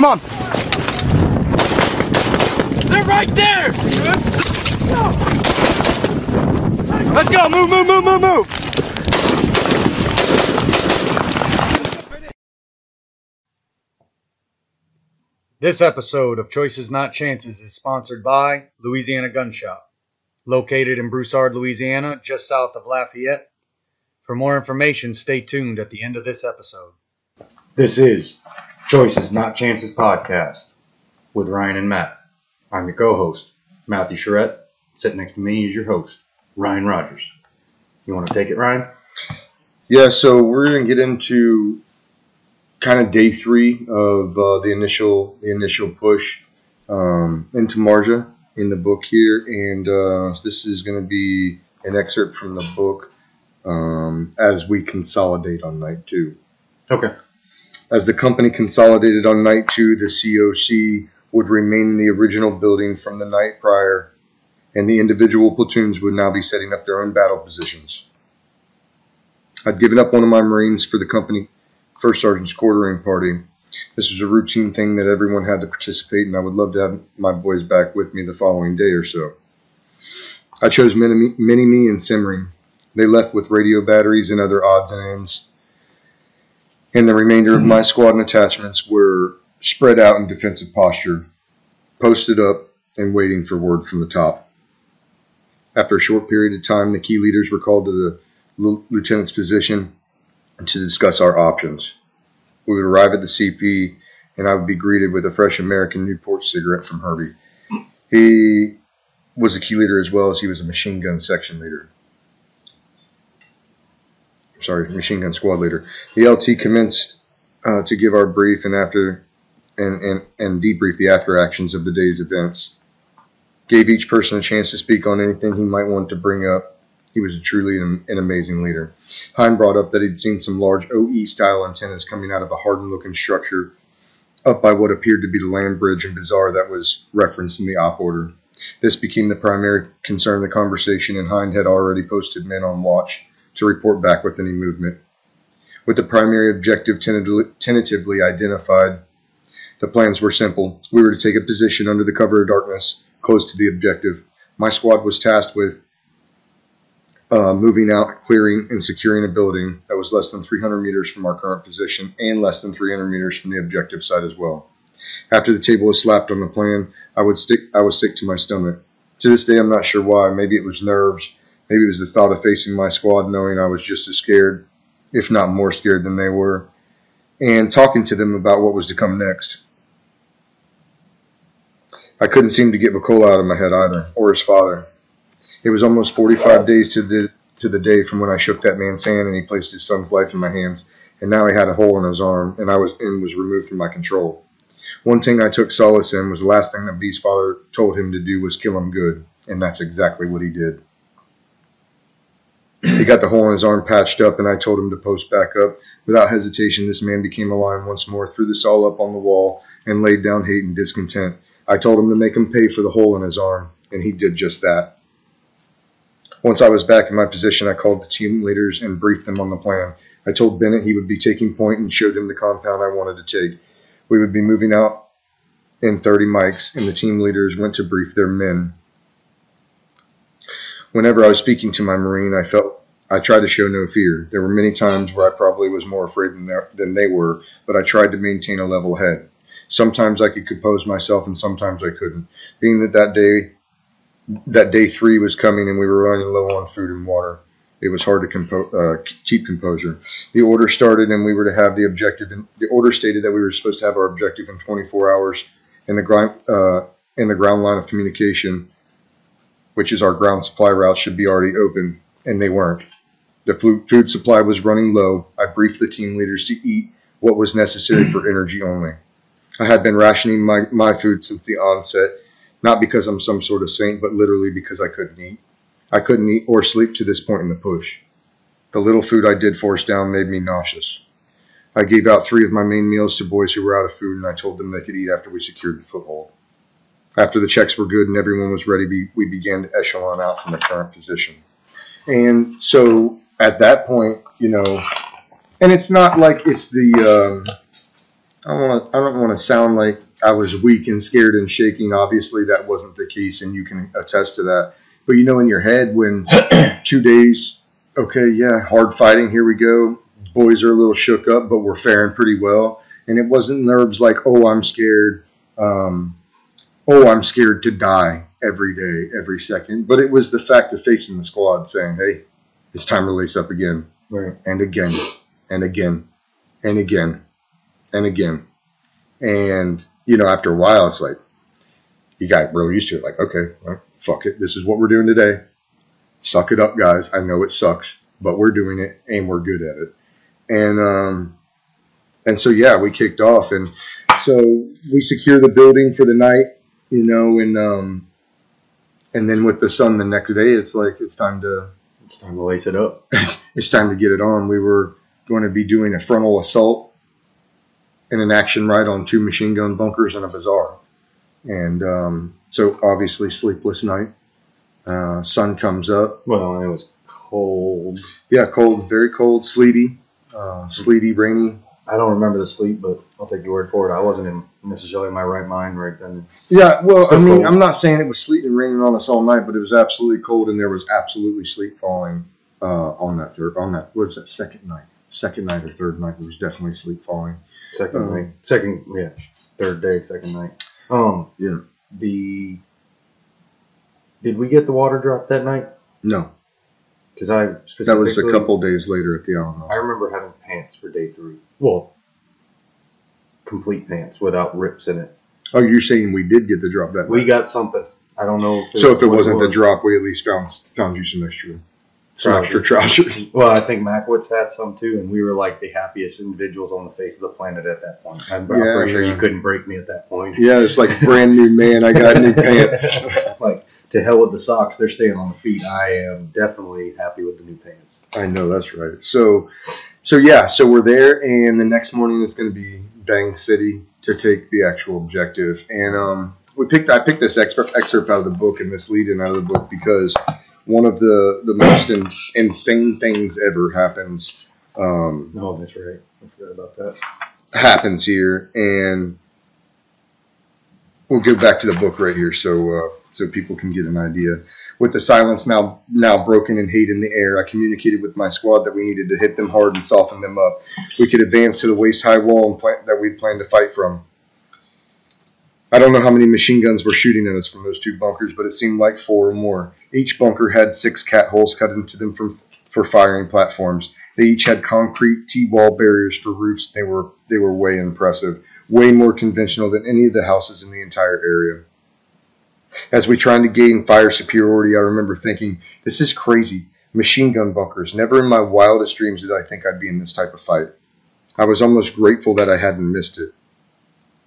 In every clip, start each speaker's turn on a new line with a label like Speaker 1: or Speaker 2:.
Speaker 1: Come on.
Speaker 2: They're right there!
Speaker 1: Let's go. Move, move, move, move, move.
Speaker 3: This episode of Choices Not Chances is sponsored by Louisiana Gun Shop, located in Broussard, Louisiana, just south of Lafayette. For more information, stay tuned at the end of this episode. This is Choices Not Chances podcast with Ryan and Matt. I'm your co-host, Matthew Charette. Sitting next to me is your host, Ryan Rogers. You want to take it, Ryan?
Speaker 4: Yeah, so we're gonna get into kind of day three of uh, the initial the initial push um, into Marjah in the book here, and uh, this is going to be an excerpt from the book um, as we consolidate on night two.
Speaker 3: Okay.
Speaker 4: As the company consolidated on night two, the COC would remain in the original building from the night prior, and the individual platoons would now be setting up their own battle positions. I'd given up one of my Marines for the company first sergeant's quartering party. This was a routine thing that everyone had to participate, and I would love to have my boys back with me the following day or so. I chose Mini Me and Simmering. They left with radio batteries and other odds and ends, and the remainder of mm-hmm. my squad and attachments were spread out in defensive posture, posted up, and waiting for word from the top. After a short period of time, the key leaders were called to the lieutenant's position to discuss our options. We would arrive at the CP, and I would be greeted with a fresh American Newport cigarette from Herbie. He was a key leader as well as he was a machine gun section leader. Sorry, machine gun squad leader. The LT commenced uh, to give our brief and after and, and, and debrief the after actions of the day's events. Gave each person a chance to speak on anything he might want to bring up. He was truly an, an amazing leader. Hein brought up that he'd seen some large OE style antennas coming out of a hardened looking structure up by what appeared to be the land bridge and bazaar that was referenced in the op order. This became the primary concern of the conversation, and Hind had already posted men on watch to report back with any movement. With the primary objective tentatively, identified, the plans were simple. We were to take a position under the cover of darkness, close to the objective. My squad was tasked with uh, moving out, clearing, and securing a building that was less than 300 meters from our current position and less than 300 meters from the objective site as well. After the table was slapped on the plan, I would stick. I was sick to my stomach. To this day, I'm not sure why. Maybe it was nerves. Maybe it was the thought of facing my squad, knowing I was just as scared, if not more scared than they were, and talking to them about what was to come next. I couldn't seem to get Vakola out of my head either, or his father. It was almost 45 days to the to the day from when I shook that man's hand and he placed his son's life in my hands, and now he had a hole in his arm, and I was and was removed from my control. One thing I took solace in was the last thing that B's father told him to do was kill him good, and that's exactly what he did. He got the hole in his arm patched up, and I told him to post back up. Without hesitation, this man became a lion once more, threw this all up on the wall, and laid down hate and discontent. I told him to make him pay for the hole in his arm, and he did just that. Once I was back in my position, I called the team leaders and briefed them on the plan. I told Bennett he would be taking point and showed him the compound I wanted to take. We would be moving out in 30 mics, and the team leaders went to brief their men. Whenever I was speaking to my Marine, I felt I tried to show no fear. There were many times where I probably was more afraid than, than they were, but I tried to maintain a level head. Sometimes I could compose myself, and sometimes I couldn't. Being that that day that day three was coming and we were running low on food and water. It was hard to compo- uh, keep composure. The order started and we were to have the objective. In, the order stated that we were supposed to have our objective in 24 hours in the ground uh, in the ground line of communication, which is our ground supply route, should be already open, and they weren't. The food supply was running low. I briefed the team leaders to eat what was necessary for energy only. I had been rationing my, my food since the onset not because I'm some sort of saint, but literally because I couldn't eat. I couldn't eat or sleep to this point in the push. The little food I did force down made me nauseous. I gave out three of my main meals to boys who were out of food, and I told them they could eat after we secured the foothold. After the checks were good and everyone was ready, we began to echelon out from the current position. And so at that point, you know, and it's not like it's the um, I don't want. I don't want to sound like I was weak and scared and shaking. Obviously, that wasn't the case, and you can attest to that. But you know, in your head, when two days, okay, yeah, hard fighting. Here we go. Boys are a little shook up, but we're faring pretty well. And it wasn't nerves like, oh, I'm scared. Um, oh, I'm scared to die every day, every second. But it was the fact of facing the squad, saying, hey, it's time to lace up again
Speaker 3: Right.
Speaker 4: and again and again and again and again. And, you know, after a while, it's like, you got real used to it. Like, okay, well, fuck it. This is what we're doing today. Suck it up, guys. I know it sucks, but we're doing it and we're good at it. And, um, and so, yeah, we kicked off. And so we secure the building for the night, you know, and, um, and then with the sun the next day, it's like, it's time to,
Speaker 3: It's time to lace it up.
Speaker 4: it's time to get it on. We were going to be doing a frontal assault and an action ride on two machine gun bunkers and a bazaar. And um, so, obviously, sleepless night. Uh, sun comes up.
Speaker 3: Well, it was cold.
Speaker 4: Yeah, cold, very cold, sleety, uh, sleety, rainy.
Speaker 3: I don't remember the sleep, but I'll take your word for it. I wasn't in necessarily my right mind right then.
Speaker 4: Yeah, well, I mean,
Speaker 3: cold.
Speaker 4: I'm not saying it was sleeting and raining on us all night, but it was absolutely cold, and there was absolutely sleet falling uh, on that third, on that what's that second night, second night or third night. There was definitely sleet falling.
Speaker 3: Second
Speaker 4: Oh.
Speaker 3: night, second, yeah, third day, second night. Um,
Speaker 4: Yeah.
Speaker 3: The did we get the water drop that night?
Speaker 4: No,
Speaker 3: Because I
Speaker 4: that was a couple days later at the Alamo.
Speaker 3: I remember having pants for day three. Well, complete pants without rips in it.
Speaker 4: Oh, you're saying we did get the drop that
Speaker 3: We
Speaker 4: night?
Speaker 3: got something. I don't know. If
Speaker 4: So if it wasn't the drop, we at least found found you some extra some extra trousers.
Speaker 3: Well, I think Macwoods had some too, and we were like the happiest individuals on the face of the planet at that point. I'm, I'm
Speaker 4: Yeah,
Speaker 3: pretty sure
Speaker 4: yeah.
Speaker 3: you couldn't break me at that point.
Speaker 4: Yeah, it's like brand new man. I got new pants.
Speaker 3: like to hell with the socks; they're staying on the feet. I am definitely happy with the new pants.
Speaker 4: I know that's right. So, so yeah, so we're there, and the next morning it's going to be Bang City to take the actual objective. And um, we picked I picked this excerpt, excerpt out of the book and this lead in out of the book because one of the the most in, insane things ever happens um,
Speaker 3: No, that's right. I forgot about that.
Speaker 4: happens here, and we'll go back to the book right here so uh, so people can get an idea. With the silence now now broken and hate in the air, I communicated with my squad that we needed to hit them hard and soften them up. We could advance to the waist high wall and that we'd planned to fight from. I don't know how many machine guns were shooting at us from those two bunkers, but it seemed like four or more. Each bunker had six cat holes cut into them from, for firing platforms. They each had concrete T-wall barriers for roofs. They were they were way impressive, way more conventional than any of the houses in the entire area. As we tried to gain fire superiority, I remember thinking, "This is crazy. Machine gun bunkers. Never in my wildest dreams did I think I'd be in this type of fight." I was almost grateful that I hadn't missed it,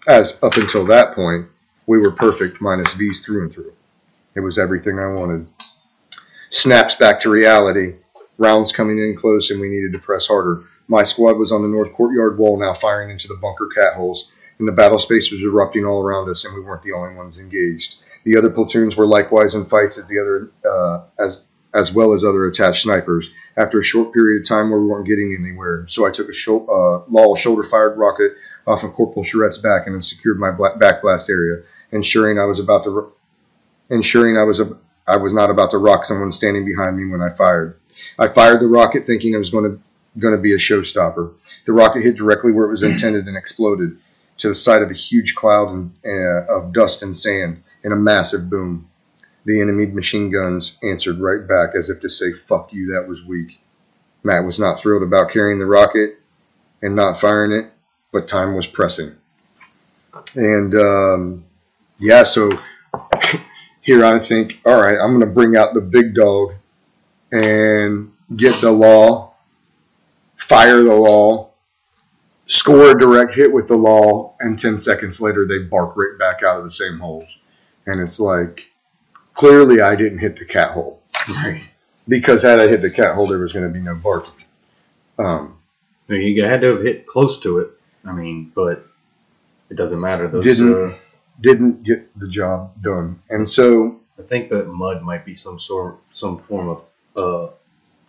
Speaker 4: as up until that point, we were perfect minus V's through and through. It was everything I wanted. Snaps back to reality. Rounds coming in close, and we needed to press harder. My squad was on the north courtyard wall now, firing into the bunker cat holes, and the battle space was erupting all around us, and we weren't the only ones engaged. The other platoons were likewise in fights as the other, uh, as as well as other attached snipers. After a short period of time where we weren't getting anywhere, so I took a shou- uh, LAW shoulder-fired rocket off of Corporal Charette's back and then secured my back blast area, ensuring I was about to, ro- ensuring I was a, I was not about to rock someone standing behind me when I fired. I fired the rocket thinking it was going to going to be a showstopper. The rocket hit directly where it was intended and exploded to the side of a huge cloud and, uh, of dust and sand in a massive boom. The enemy machine guns answered right back as if to say, fuck you, that was weak. Matt was not thrilled about carrying the rocket and not firing it, but time was pressing. And um, yeah, so here I think, all right, I'm going to bring out the big dog and get the LAW, fire the LAW, score a direct hit with the LAW, and 10 seconds later they bark right back out of the same holes. And it's like, clearly I didn't hit the cat hole. Because had I hit the cat hole, there was going to be no barking. Um,
Speaker 3: you had to have hit close to it. I mean, but it doesn't matter. Those,
Speaker 4: Didn't-
Speaker 3: uh,
Speaker 4: didn't get the job done. And so,
Speaker 3: I think that mud might be some sort, some form of uh,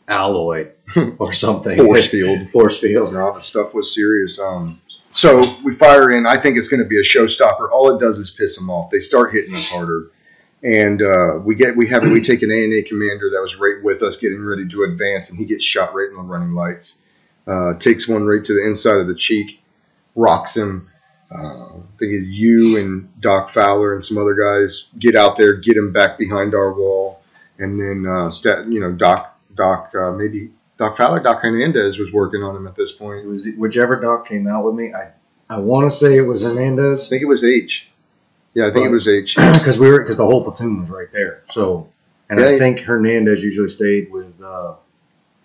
Speaker 3: alloy or something.
Speaker 4: force field.
Speaker 3: Force field.
Speaker 4: No, the stuff was serious. Um, so we fire in. I think it's going to be a showstopper. All it does is piss them off. They start hitting us harder, and uh, we get we have we take an ANA commander that was right with us, getting ready to advance, and he gets shot right in the running lights. Uh, takes one right to the inside of the cheek, rocks him. Uh, I think it's you and Doc Fowler and some other guys get out there, get him back behind our wall, and then uh, stat, you know Doc Doc uh, maybe Doc Fowler, Doc Hernandez was working on him at this point.
Speaker 5: It was whichever doc came out with me. I I want to say it was Hernandez.
Speaker 4: I think it was H. Yeah, I think it was H.
Speaker 5: because we were because the whole platoon was right there. So, and
Speaker 4: Yeah,
Speaker 5: I think Hernandez usually stayed with uh,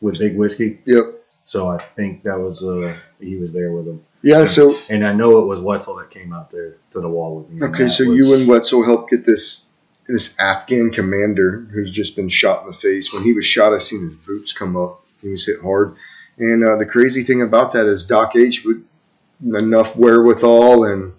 Speaker 5: with Big Whiskey.
Speaker 4: Yep.
Speaker 5: So I think that was uh, he was there with him.
Speaker 4: Yeah. So
Speaker 5: And I know it was Wetzel that came out there to the wall with me.
Speaker 4: okay, so
Speaker 5: was-
Speaker 4: you and Wetzel helped get this this Afghan commander who's just been shot in the face. When he was shot, I seen his boots come up. He was hit hard. And uh, the crazy thing about that is Doc H would enough wherewithal and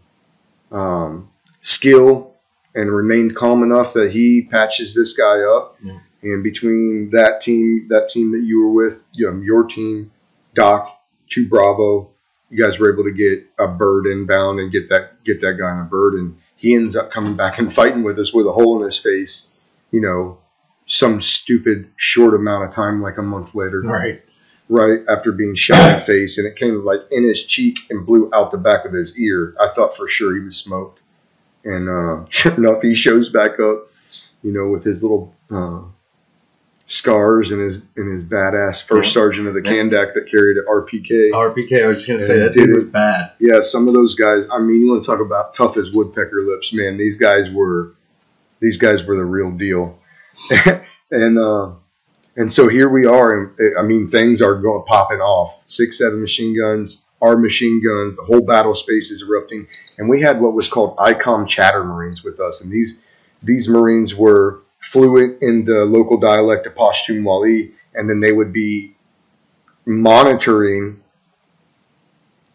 Speaker 4: um, skill and remained calm enough that he patches this guy up.
Speaker 5: Yeah.
Speaker 4: And between that team, that team that you were with, you know, your team, Doc, Two Bravo, you guys were able to get a bird inbound and get that get that guy on a bird, and he ends up coming back and fighting with us with a hole in his face. You know, some stupid short amount of time, like a month later
Speaker 5: right.
Speaker 4: right after being shot in the face, and it came like in his cheek and blew out the back of his ear. I thought for sure he was smoked, and uh, sure enough, he shows back up, you know, with his little uh, scars and his and his badass first sergeant of the
Speaker 5: Yeah.
Speaker 4: Kandak that carried an RPK.
Speaker 5: RPK. I was just gonna say that dude was bad.
Speaker 4: Yeah, some of those guys. I mean, you want to talk about tough as woodpecker lips, man. These guys were, these guys were the real deal, and uh, and so here we are. And I mean, things are going popping off. Six, seven machine guns, our machine guns. The whole battle space is erupting, and we had what was called ICOM chatter marines with us, and these these marines were fluent in the local dialect of Pashtunwali, and then they would be monitoring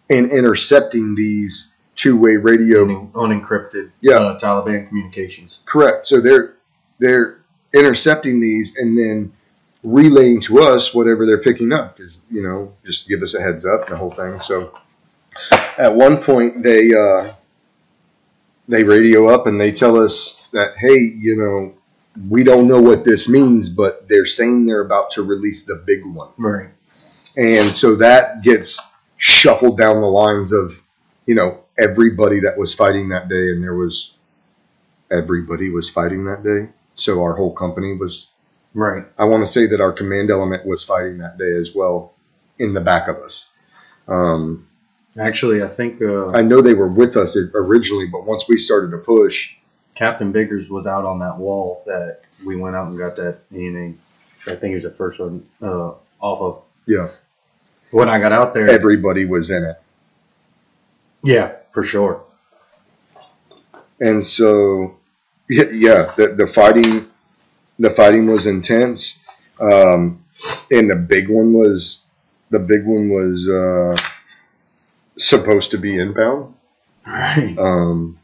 Speaker 4: and intercepting these two-way radio.
Speaker 5: Un- unencrypted.
Speaker 4: Yeah.
Speaker 5: Uh, Taliban communications.
Speaker 4: Correct. So they're they're intercepting these and then relaying to us whatever they're picking up. Because you know, just give us a heads up the whole thing. So at one point they uh, they radio up and they tell us that hey, you know, we don't know what this means, but they're saying they're about to release the big one.
Speaker 5: Right.
Speaker 4: And so that gets shuffled down the lines of, you know, everybody that was fighting that day. And there was, everybody was fighting that day. So our whole company was,
Speaker 5: Right.
Speaker 4: I want to say that our command element was fighting that day as well in the back of us. Um,
Speaker 5: Actually, I think uh,
Speaker 4: I know they were with us originally, but once we started to push,
Speaker 5: Captain Biggers was out on that wall that we went out and got that A. I think he was the first one uh, off of.
Speaker 4: yeah,
Speaker 5: When I got out there,
Speaker 4: everybody was in it.
Speaker 5: yeah, for sure.
Speaker 4: and so yeah, yeah the, the fighting the fighting was intense um, and the big one was the big one was uh, supposed to be inbound
Speaker 5: Right.
Speaker 4: um,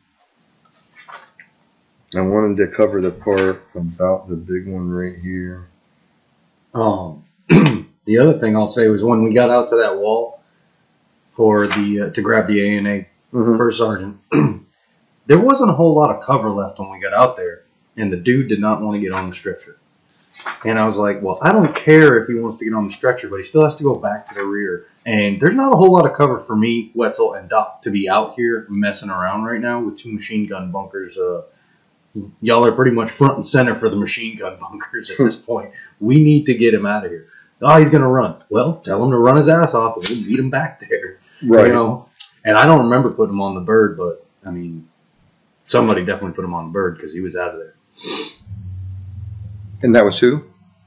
Speaker 4: i wanted to cover the part about the big one right here
Speaker 5: Um, the other thing I'll say was when we got out to that wall for the uh, to grab the ANA
Speaker 4: Mhm.
Speaker 5: first sergeant, there wasn't a whole lot of cover left when we got out there, and the dude did not want to get on the stretcher. And I was like, well, I don't care if he wants to get on the stretcher, but he still has to go back to the rear. And there's not a whole lot of cover for me, Wetzel, and Doc to be out here messing around right now with two machine gun bunkers. Uh, y'all are pretty much front and center for the machine gun bunkers at this point. We need to get him out of here. Oh, he's going to run. Well, tell him to run his ass off, and we'll meet him back there.
Speaker 4: right
Speaker 5: You know, and I don't remember putting him on the bird, but I mean, somebody definitely put him on the bird because he was out of there.
Speaker 4: and that was who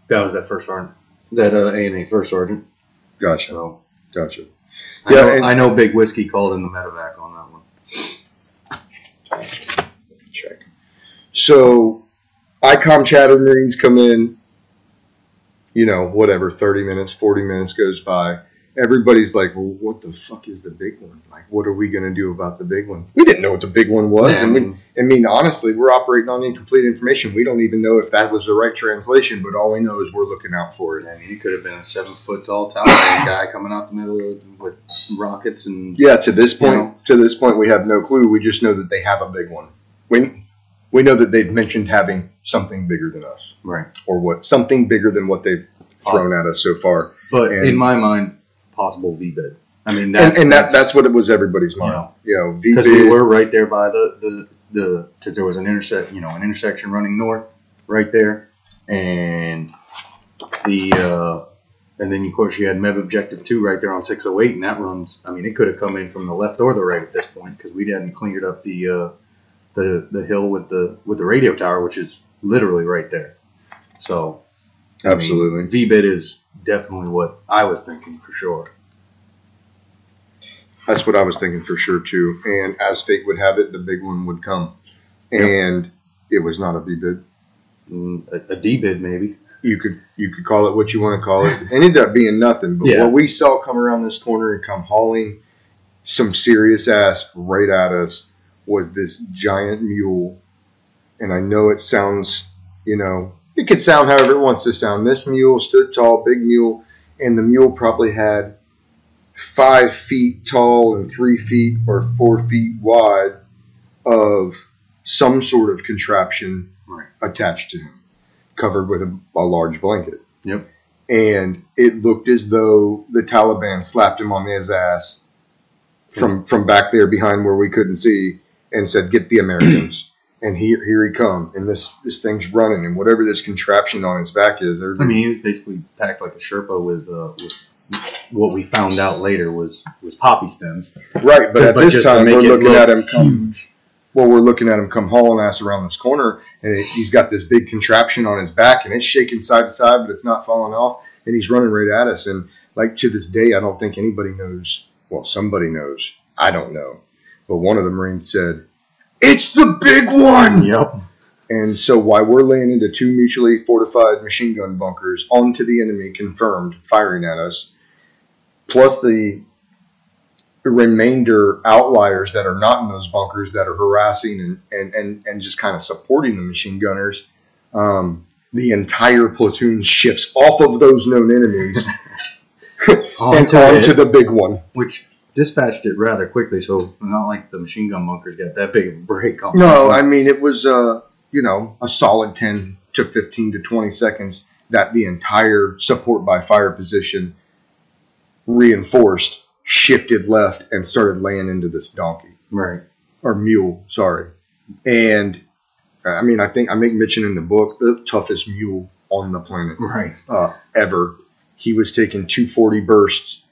Speaker 5: That was that first sergeant, that uh, ANA first sergeant.
Speaker 4: gotcha
Speaker 5: So
Speaker 4: gotcha
Speaker 5: I,
Speaker 4: Yeah,
Speaker 5: know, I know Big Whiskey called in the medevac on that one.
Speaker 4: So, ICOM chatter marines come in. You know, whatever, thirty minutes, forty minutes goes by, everybody's like, well, what the fuck is the big one? Like, what are we going to do about the big one? We didn't know what the big one was.
Speaker 5: Yeah,
Speaker 4: and we,
Speaker 5: mean-
Speaker 4: I mean, honestly, we're operating on incomplete information. We don't even know if that was the right translation, but all we know is we're looking out for it.
Speaker 5: I mean, he could have been a seven foot tall Taliban guy coming out the middle of, with rockets and
Speaker 4: Yeah, to this point,
Speaker 5: You know.
Speaker 4: to this point, we have no clue. We just know that they have a big one. We we know that they've mentioned having something bigger than us,
Speaker 5: right.
Speaker 4: or what something bigger than what they've thrown at us so far.
Speaker 5: But
Speaker 4: And-
Speaker 5: in my mind, possible VBIED. I mean,
Speaker 4: and, and that that's what it was everybody's mind.
Speaker 5: know.
Speaker 4: You know,
Speaker 5: because
Speaker 4: VBIED,
Speaker 5: we were right there by the the the because there was an intersect you know an intersection running north right there, and the uh, and then of course you had MEB Objective Two right there on 608, and that runs. I mean, it could have come in from the left or the right at this point because we hadn't cleared up the uh, the the hill with the with the radio tower, which is literally right there. So I mean,
Speaker 4: absolutely.
Speaker 5: VBIED is definitely what I was thinking for sure.
Speaker 4: That's what I was thinking for sure too. And as fate would have it, the big one would come, and it was not a VBIED.
Speaker 5: Mm, A, a D-bid maybe.
Speaker 4: You could you could call it what you want to call it. It ended up being nothing. But
Speaker 5: Yeah.
Speaker 4: what we saw come around this corner and come hauling some serious ass right at us was this giant mule. And I know it sounds, you know, it could sound however it wants to sound. This mule stood tall, big mule, and the mule probably had five feet tall and three feet or four feet wide of some sort of contraption
Speaker 5: Right.
Speaker 4: attached to him, covered with a, a large blanket.
Speaker 5: Yep.
Speaker 4: And it looked as though the Taliban slapped him on his ass from from back there behind where we couldn't see and said, "Get the Americans." and here here he come, and this this thing's running, and whatever this contraption on his back is,
Speaker 5: I mean, he was basically packed like a Sherpa with, uh, with what we found out later was was poppy stems.
Speaker 4: right. But at
Speaker 5: But
Speaker 4: this time, we're looking
Speaker 5: look
Speaker 4: at him come. Well, we're looking at him come hauling ass around this corner, and it, he's got this big contraption on his back, and it's shaking side to side, but it's not falling off, and he's running right at us. And like to this day, I don't think anybody knows. Well, somebody knows. I don't know, but one of the Marines said, "It's the big one."
Speaker 5: Yep.
Speaker 4: And so while we're laying into two mutually fortified machine gun bunkers onto the enemy, confirmed, firing at us, plus the remainder outliers that are not in those bunkers that are harassing and, and, and, and just kind of supporting the machine gunners, um, the entire platoon shifts off of those known enemies and
Speaker 5: Onto
Speaker 4: onto the big one.
Speaker 5: Which dispatched it rather quickly, so not like the machine gun bunkers got that big of a break on.
Speaker 4: No, I mean it was uh, you know a solid ten to fifteen to twenty seconds that the entire support by fire position reinforced, shifted left, and started laying into this donkey
Speaker 5: right.
Speaker 4: or mule. Sorry, and I mean I think I make mention in the book the toughest mule on the planet
Speaker 5: Right.
Speaker 4: uh, ever. He was taking 240 bursts,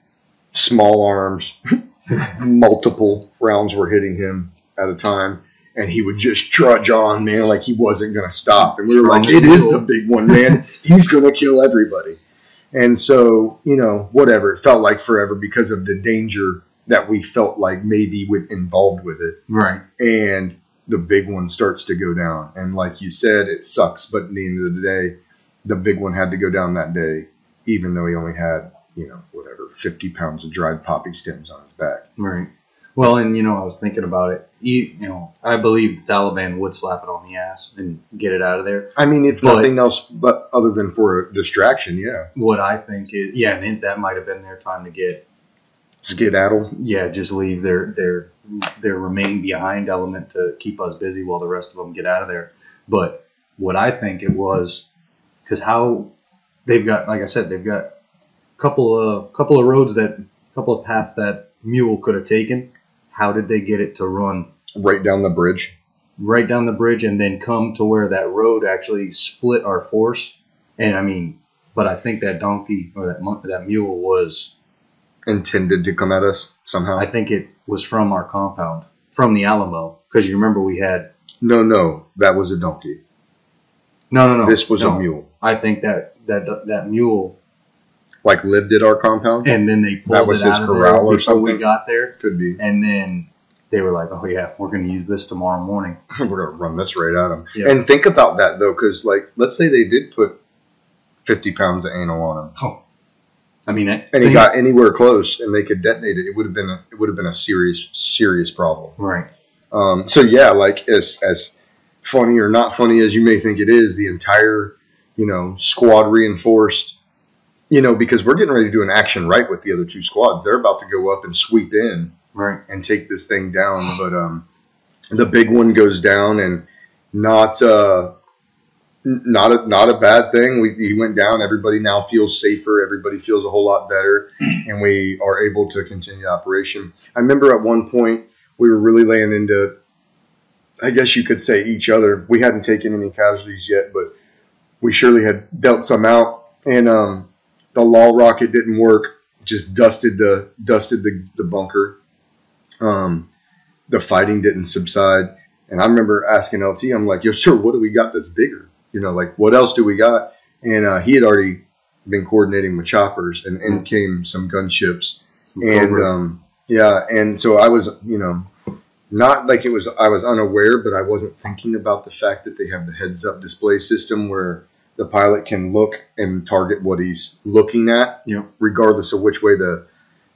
Speaker 4: small arms, multiple rounds were hitting him at a time, and he would just trudge on, man, like he wasn't going to stop. And we were like, it is the big one, man. He's going to kill everybody. And so, you know, whatever. It felt like forever because of the danger that we felt like maybe with, involved with it
Speaker 5: Right.
Speaker 4: and the big one starts to go down. And like you said, it sucks, but at the end of the day, the big one had to go down that day, even though he only had, you know, 50 pounds of dried poppy stems on his back.
Speaker 5: Right. Well, and you know, I was thinking about it. You, you know, I believe the Taliban would slap it on the ass and get it out of there.
Speaker 4: I mean, if
Speaker 5: But-
Speaker 4: nothing else, but other than for a distraction, yeah.
Speaker 5: What I think is, yeah, and it, that might have been their time to get,
Speaker 4: Skedaddle.
Speaker 5: yeah, just leave their their their remain behind element to keep us busy while the rest of them get out of there. But what I think it was, because how they've got, like I said, they've got couple of couple of roads that, couple of paths that mule could have taken. How did they get it to run
Speaker 4: Right down the bridge.
Speaker 5: right down the bridge and then come to where that road actually split our force. And I mean, but I think that donkey or that mon- that mule was.
Speaker 4: Intended to come at us somehow.
Speaker 5: I think it was from our compound, from the Alamo, because you remember we had.
Speaker 4: no, no, that was a donkey.
Speaker 5: No, no, no.
Speaker 4: this was
Speaker 5: no.
Speaker 4: a mule.
Speaker 5: I think that that that mule,
Speaker 4: Like lived at our compound?
Speaker 5: and then they pulled
Speaker 4: That was
Speaker 5: it
Speaker 4: his
Speaker 5: out
Speaker 4: corral or
Speaker 5: something. we got there,
Speaker 4: Could be.
Speaker 5: and then they were like, "Oh yeah, we're going to use this tomorrow morning."
Speaker 4: We're gonna run this right at them.
Speaker 5: Yeah.
Speaker 4: And think about that though, because like, let's say they did put fifty pounds of anal on him.
Speaker 5: Oh. I mean, I
Speaker 4: and he got anywhere close and they could detonate it, it would have been a, it would have been a serious serious problem.
Speaker 5: right.
Speaker 4: Um, so yeah, like as as funny or not funny as you may think it is, the entire you know squad reinforced. You know, because we're getting ready to do an action right with the other two squads. They're about to go up and sweep in
Speaker 5: Right.
Speaker 4: and take this thing down. But um, the big one goes down, and not uh, not a not a bad thing. We he went down. Everybody now feels safer. Everybody feels a whole lot better, and we are able to continue the operation. I remember at one point we were really laying into. I guess you could say each other. We hadn't taken any casualties yet, but we surely had dealt some out. And um, the LAW rocket didn't work. Just dusted the dusted the, the bunker um, the fighting didn't subside. And I remember asking LT, I'm like, yo, sir, what do we got that's bigger? You know, like, what else do we got? And uh, he had already been coordinating with choppers, and in came some gunships.
Speaker 5: Some
Speaker 4: And um, yeah, and so I was, you know, not like it was, I was unaware, but I wasn't thinking about the fact that they have the heads up display system where the pilot can look and target what he's looking at, regardless of which way the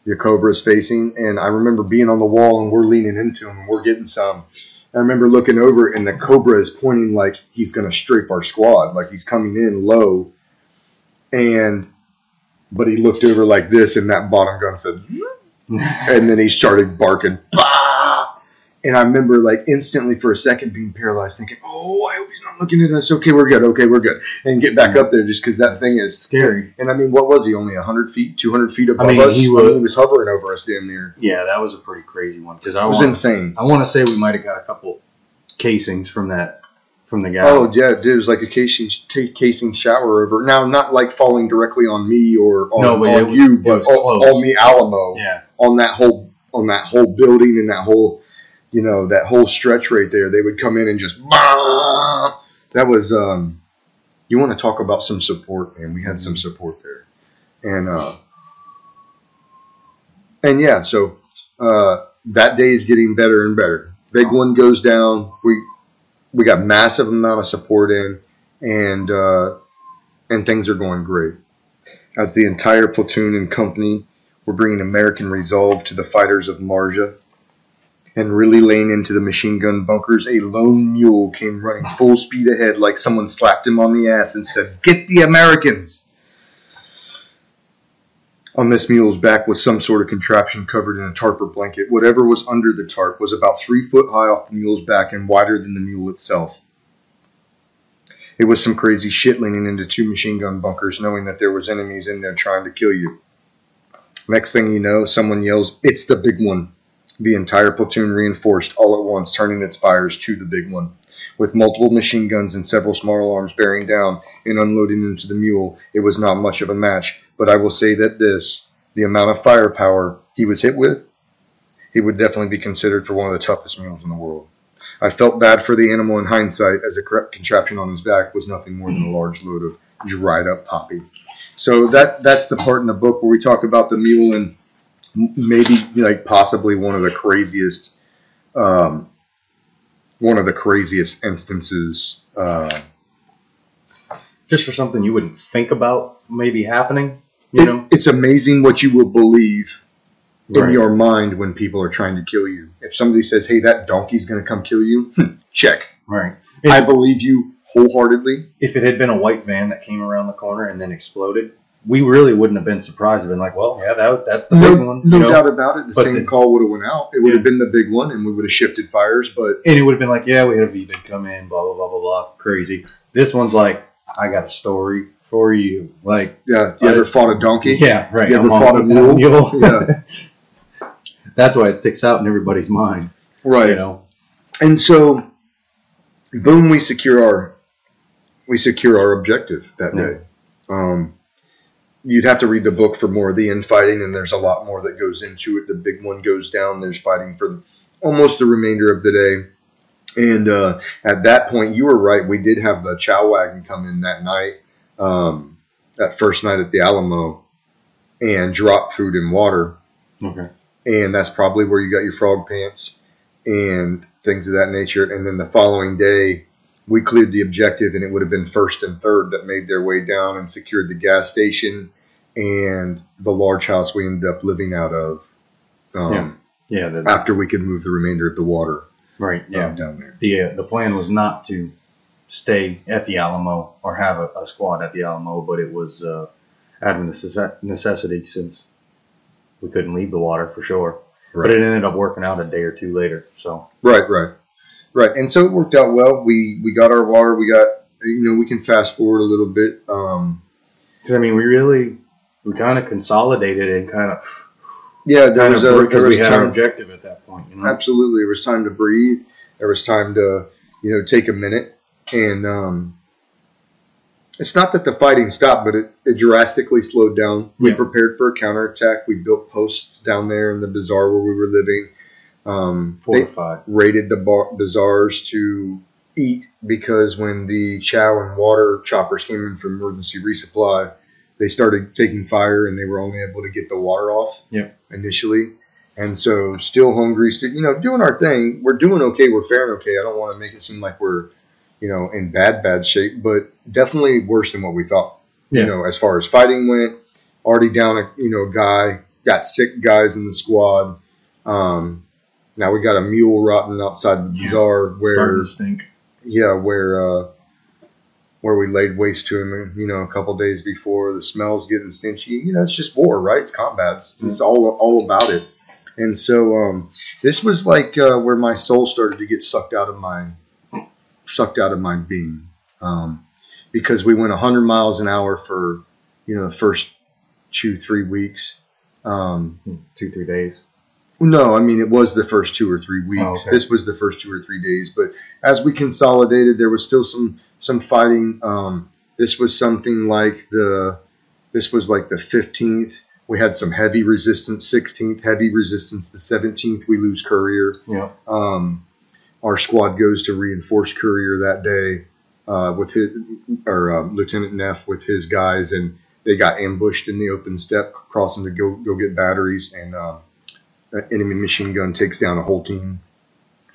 Speaker 4: your Cobra is facing. And I remember being on the wall and we're leaning into him and we're getting some. I remember looking over and the Cobra is pointing like he's going to strafe our squad, like he's coming in low. And, but he looked over like this and that bottom gun said, and then he started barking. Bah! And I remember like instantly for a second being paralyzed, thinking, "Oh, I hope he's not looking at us. Okay, we're good. Okay, we're good." And get back mm-hmm. up there just because that thing is
Speaker 5: scary.
Speaker 4: And I mean, what was he? Only hundred feet, two hundred feet above
Speaker 5: mean,
Speaker 4: us.
Speaker 5: he
Speaker 4: I
Speaker 5: was-
Speaker 4: mean, he was hovering over us damn near.
Speaker 5: Yeah, that was a pretty crazy one because I
Speaker 4: It was
Speaker 5: want,
Speaker 4: insane.
Speaker 5: I want to say we might have got a couple casings from that from the guy.
Speaker 4: Oh yeah, dude, it was like a casing ca- casing shower over. Now, not like falling directly on me or on,
Speaker 5: No, but
Speaker 4: on
Speaker 5: was-
Speaker 4: you, but on, on the Alamo.
Speaker 5: yeah,
Speaker 4: on that whole on that whole building and that whole you know that whole stretch right there they would come in and just bah! that was um you want to talk about some support man. We had some support there. And uh and yeah so uh that day is getting better and better. Big one goes down. We we got massive amount of support in and uh and things are going great. As the entire platoon and company we're bringing American resolve to the fighters of Marjah. And really laying into the machine gun bunkers, a lone mule came running full speed ahead like someone slapped him on the ass and said, Get the Americans! On this mule's back was some sort of contraption covered in a tarp or blanket. Whatever was under the tarp was about three foot high off the mule's back and wider than the mule itself. It was some crazy shit leaning into two machine gun bunkers, knowing that there was enemies in there trying to kill you. Next thing you know, someone yells, It's the big one. The entire platoon reinforced all at once, turning its fires to the big one. With multiple machine guns and several small arms bearing down and unloading into the mule, it was not much of a match. But I will say that this, the amount of firepower he was hit with, he would definitely be considered for one of the toughest mules in the world. I felt bad for the animal in hindsight, as the contraption on his back was nothing more than a large load of dried up poppy. So that that's the part in the book where we talk about the mule and maybe like possibly one of the craziest, um, one of the craziest instances. Uh,
Speaker 5: just for something you wouldn't think about maybe happening. You
Speaker 4: it-
Speaker 5: know,
Speaker 4: it's amazing what you will believe in
Speaker 5: Right.
Speaker 4: your mind when people are trying to kill you. If somebody says, "Hey, that donkey's going to come kill you," check.
Speaker 5: right?
Speaker 4: I believe you wholeheartedly.
Speaker 5: if it had been a white van that came around the corner and then exploded, we really wouldn't have been surprised. Have been like, well, yeah, that, that's the
Speaker 4: No,
Speaker 5: big one.
Speaker 4: no
Speaker 5: know?
Speaker 4: doubt about it. The
Speaker 5: But
Speaker 4: same
Speaker 5: the-
Speaker 4: call would have went out. It would have been the big one, and we would have shifted fires. But
Speaker 5: And it would have been like, yeah, we had a VBIED come in, blah blah blah blah blah, crazy. This one's like, I got a story for you. Like,
Speaker 4: yeah, you
Speaker 5: I-
Speaker 4: ever fought a donkey?
Speaker 5: yeah, right.
Speaker 4: You ever
Speaker 5: I'm
Speaker 4: fought a mule?
Speaker 5: Yeah. That's why it sticks out in everybody's mind.
Speaker 4: right.
Speaker 5: You know,
Speaker 4: And so, boom, we secure our we secure our objective that
Speaker 5: Yeah.
Speaker 4: day. Um, you'd have to read the book for more of the infighting, and there's a lot more that goes into it. The big one goes down. There's fighting for almost the remainder of the day. And uh, at that point, you were right. We did have the chow wagon come in that night, um, that first night at the Alamo, and drop food and water
Speaker 5: okay,
Speaker 4: and that's probably where you got your frog pants and things of that nature. And then the following day, we cleared the objective, and it would have been first and third that made their way down and secured the gas station and the large house we ended up living out of. Um,
Speaker 5: Yeah. Yeah, the,
Speaker 4: After we could move the remainder of the water
Speaker 5: right. Yeah,
Speaker 4: um, down there.
Speaker 5: the uh, the plan was not to stay at the Alamo or have a, a squad at the Alamo, but it was uh, out of necessity since we couldn't leave the water for sure.
Speaker 4: Right.
Speaker 5: But it ended up working out a day or two later. So
Speaker 4: Right, right, right. And so it worked out well. We we got our water. We got you know we can fast forward a little bit. Um,
Speaker 5: because I mean, we really we kind of consolidated and kind of
Speaker 4: yeah, there was a
Speaker 5: because
Speaker 4: there
Speaker 5: we
Speaker 4: was
Speaker 5: had our objective at that point. You know?
Speaker 4: Absolutely, it was time to breathe. There was time to you know take a minute and. Um, it's not that the fighting stopped, but it, it drastically slowed down. We
Speaker 5: Yeah.
Speaker 4: prepared for a counterattack. We built posts down there in the bazaar where we were living. Um,
Speaker 5: Fortified.
Speaker 4: raided the bar- bazaars to eat because when the chow and water choppers came in for emergency resupply, they started taking fire and they were only able to get the water off
Speaker 5: Yeah.
Speaker 4: initially. And so, still hungry, still, you know, doing our thing. We're doing okay. We're faring okay. I don't want to make it seem like we're, you know, in bad, bad shape, but definitely worse than what we thought.
Speaker 5: Yeah.
Speaker 4: You know, as far as fighting went, already down a, you know, guy, got sick guys in the squad. Um, now we got a mule rotting outside the
Speaker 5: Yeah.
Speaker 4: bazaar where,
Speaker 5: Starting to stink.
Speaker 4: yeah, where uh, where we laid waste to him. You know, a couple days before. The smell's getting stinchy. You know, it's just war, right? It's combat. It's, it's all all about it. And so um, this was like uh, where my soul started to get sucked out of my sucked out of my being um, because we went 100 miles an hour for you know the first two three weeks. Um,
Speaker 5: Two three days.
Speaker 4: No, I mean it was the first two or three weeks.
Speaker 5: Oh, okay.
Speaker 4: This was the first two or three days. But as we consolidated, there was still some some fighting. Um, this was something like the this was like the fifteenth. We had some heavy resistance. Sixteenth, heavy resistance. The seventeenth, we lose Courier.
Speaker 5: Yeah.
Speaker 4: Um, our squad goes to reinforce Courier that day uh, with his or um, Lieutenant Neff with his guys, and they got ambushed in the open step, crossing to go go get batteries, and um, enemy machine gun takes down a whole team.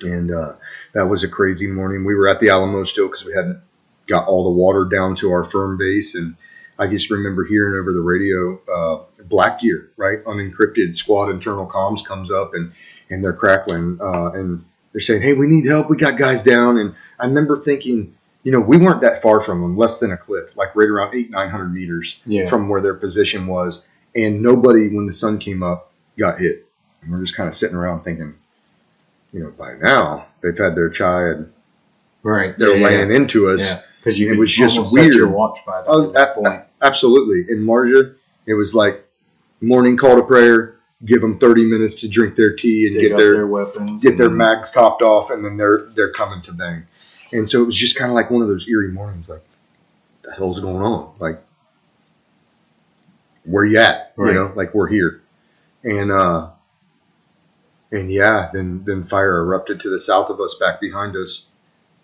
Speaker 4: And uh, that was a crazy morning. We were at the Alamo still because we hadn't got all the water down to our firm base, and I just remember hearing over the radio, uh, Black Gear, right, unencrypted squad internal comms comes up, and and they're crackling, uh, and they're saying, "Hey, we need help. We got guys down." And I remember thinking, you know, we weren't that far from them, less than a klick, like right around eight nine hundred meters
Speaker 5: Yeah.
Speaker 4: from where their position was, and nobody, when the sun came up, got hit. And we're just kind of sitting around thinking, you know, by now they've had their chai and
Speaker 5: Right.
Speaker 4: they're
Speaker 5: yeah,
Speaker 4: laying into us.
Speaker 5: Yeah. Because you
Speaker 4: It was just weird.
Speaker 5: watch by that
Speaker 4: Oh,
Speaker 5: at that
Speaker 4: a-
Speaker 5: point.
Speaker 4: Absolutely. In Marjah, it was like morning call to prayer, give them 30 minutes to drink their tea and
Speaker 5: Take
Speaker 4: get their,
Speaker 5: their weapons.
Speaker 4: get their
Speaker 5: and-
Speaker 4: mags topped off, and then they're they're coming to bang. And so it was just kind of like one of those eerie mornings, like, the hell's going on? Like, where you at?
Speaker 5: Right.
Speaker 4: You know, like we're here. And uh and yeah, then then fire erupted to the south of us, back behind us,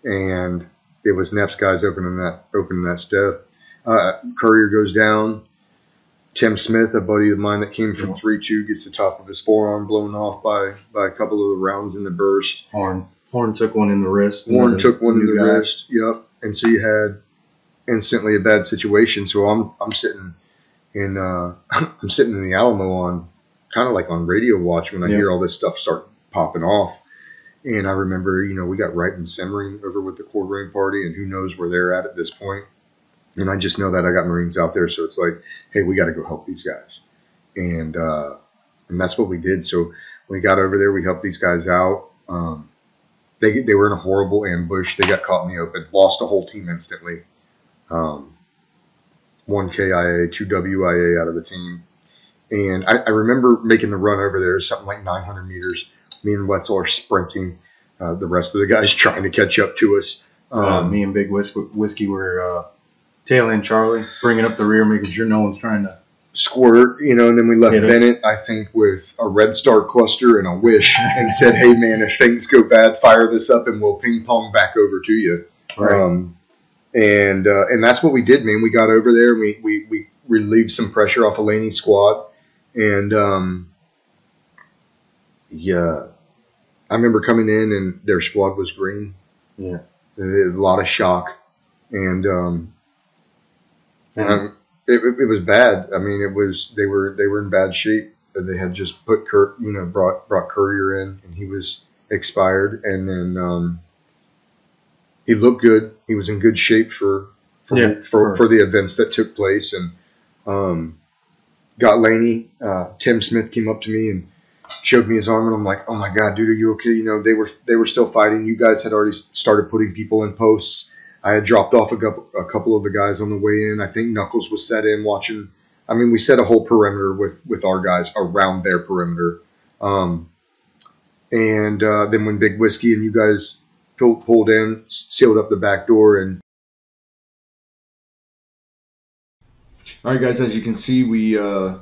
Speaker 4: and it was Neff's guys opening that opening that step. Uh, Courier goes down. Tim Smith, a buddy of mine that came from three two, gets the top of his forearm blown off by by a couple of the rounds in the burst.
Speaker 5: Horn. Horn took one in the wrist. Horn
Speaker 4: took one in the
Speaker 5: guy.
Speaker 4: wrist. Yep. And so you had instantly a bad situation. So I'm I'm sitting in uh, I'm sitting in the Alamo on kind of like on radio watch when I
Speaker 5: Yeah.
Speaker 4: hear all this stuff start popping off. And I remember, you know, we got Wright and Simmering over with the Quartering Party, and who knows where they're at at this point. And I just know that I got Marines out there, so it's like, hey, we got to go help these guys, and uh, and that's what we did. So when we got over there, we helped these guys out. Um, they they were in a horrible ambush. They got caught in the open, lost a whole team instantly. Um, one KIA, two WIA out of the team, and I, I remember making the run over there, something like 900 meters. Me and Wetzel are sprinting. Uh, the rest of the guys trying to catch up to us.
Speaker 5: Uh,
Speaker 4: Um,
Speaker 5: me and Big Whiskey, Whiskey were uh, tailing Charlie, bringing up the rear, making sure no one's trying to.
Speaker 4: squirt, you know, and then we left. Bennett, I think, with a red star cluster and a wish and said, Hey man, if things go bad, fire this up and we'll ping pong back over to you. Um, and uh, and that's what we did, man. We got over there and we, we, we relieved some pressure off of Laney's squad. And um, yeah, I remember coming in and their squad was green.
Speaker 5: Yeah.
Speaker 4: A lot of shock. And um, and, I, it, it, was bad. I mean, it was they were they were in bad shape. They had just put Kurt, you know, brought brought Courier in, and he was expired. And then um, he looked good. He was in good shape for for
Speaker 5: Yeah,
Speaker 4: for,
Speaker 5: for-
Speaker 4: for the events that took place. And um, got Laney. Uh, Tim Smith came up to me and showed me his arm, and I'm like, "Oh my god, dude, are you okay?" You know, they were they were still fighting. You guys had already started putting people in posts. I had dropped off a couple, a couple of the guys on the way in. I think Knuckles was set in watching. I mean, we set a whole perimeter with with our guys around their perimeter. Um, and uh, then when Big Whiskey and you guys pulled, pulled in, sealed up the back door, and
Speaker 6: All right, guys. As you can see, we uh,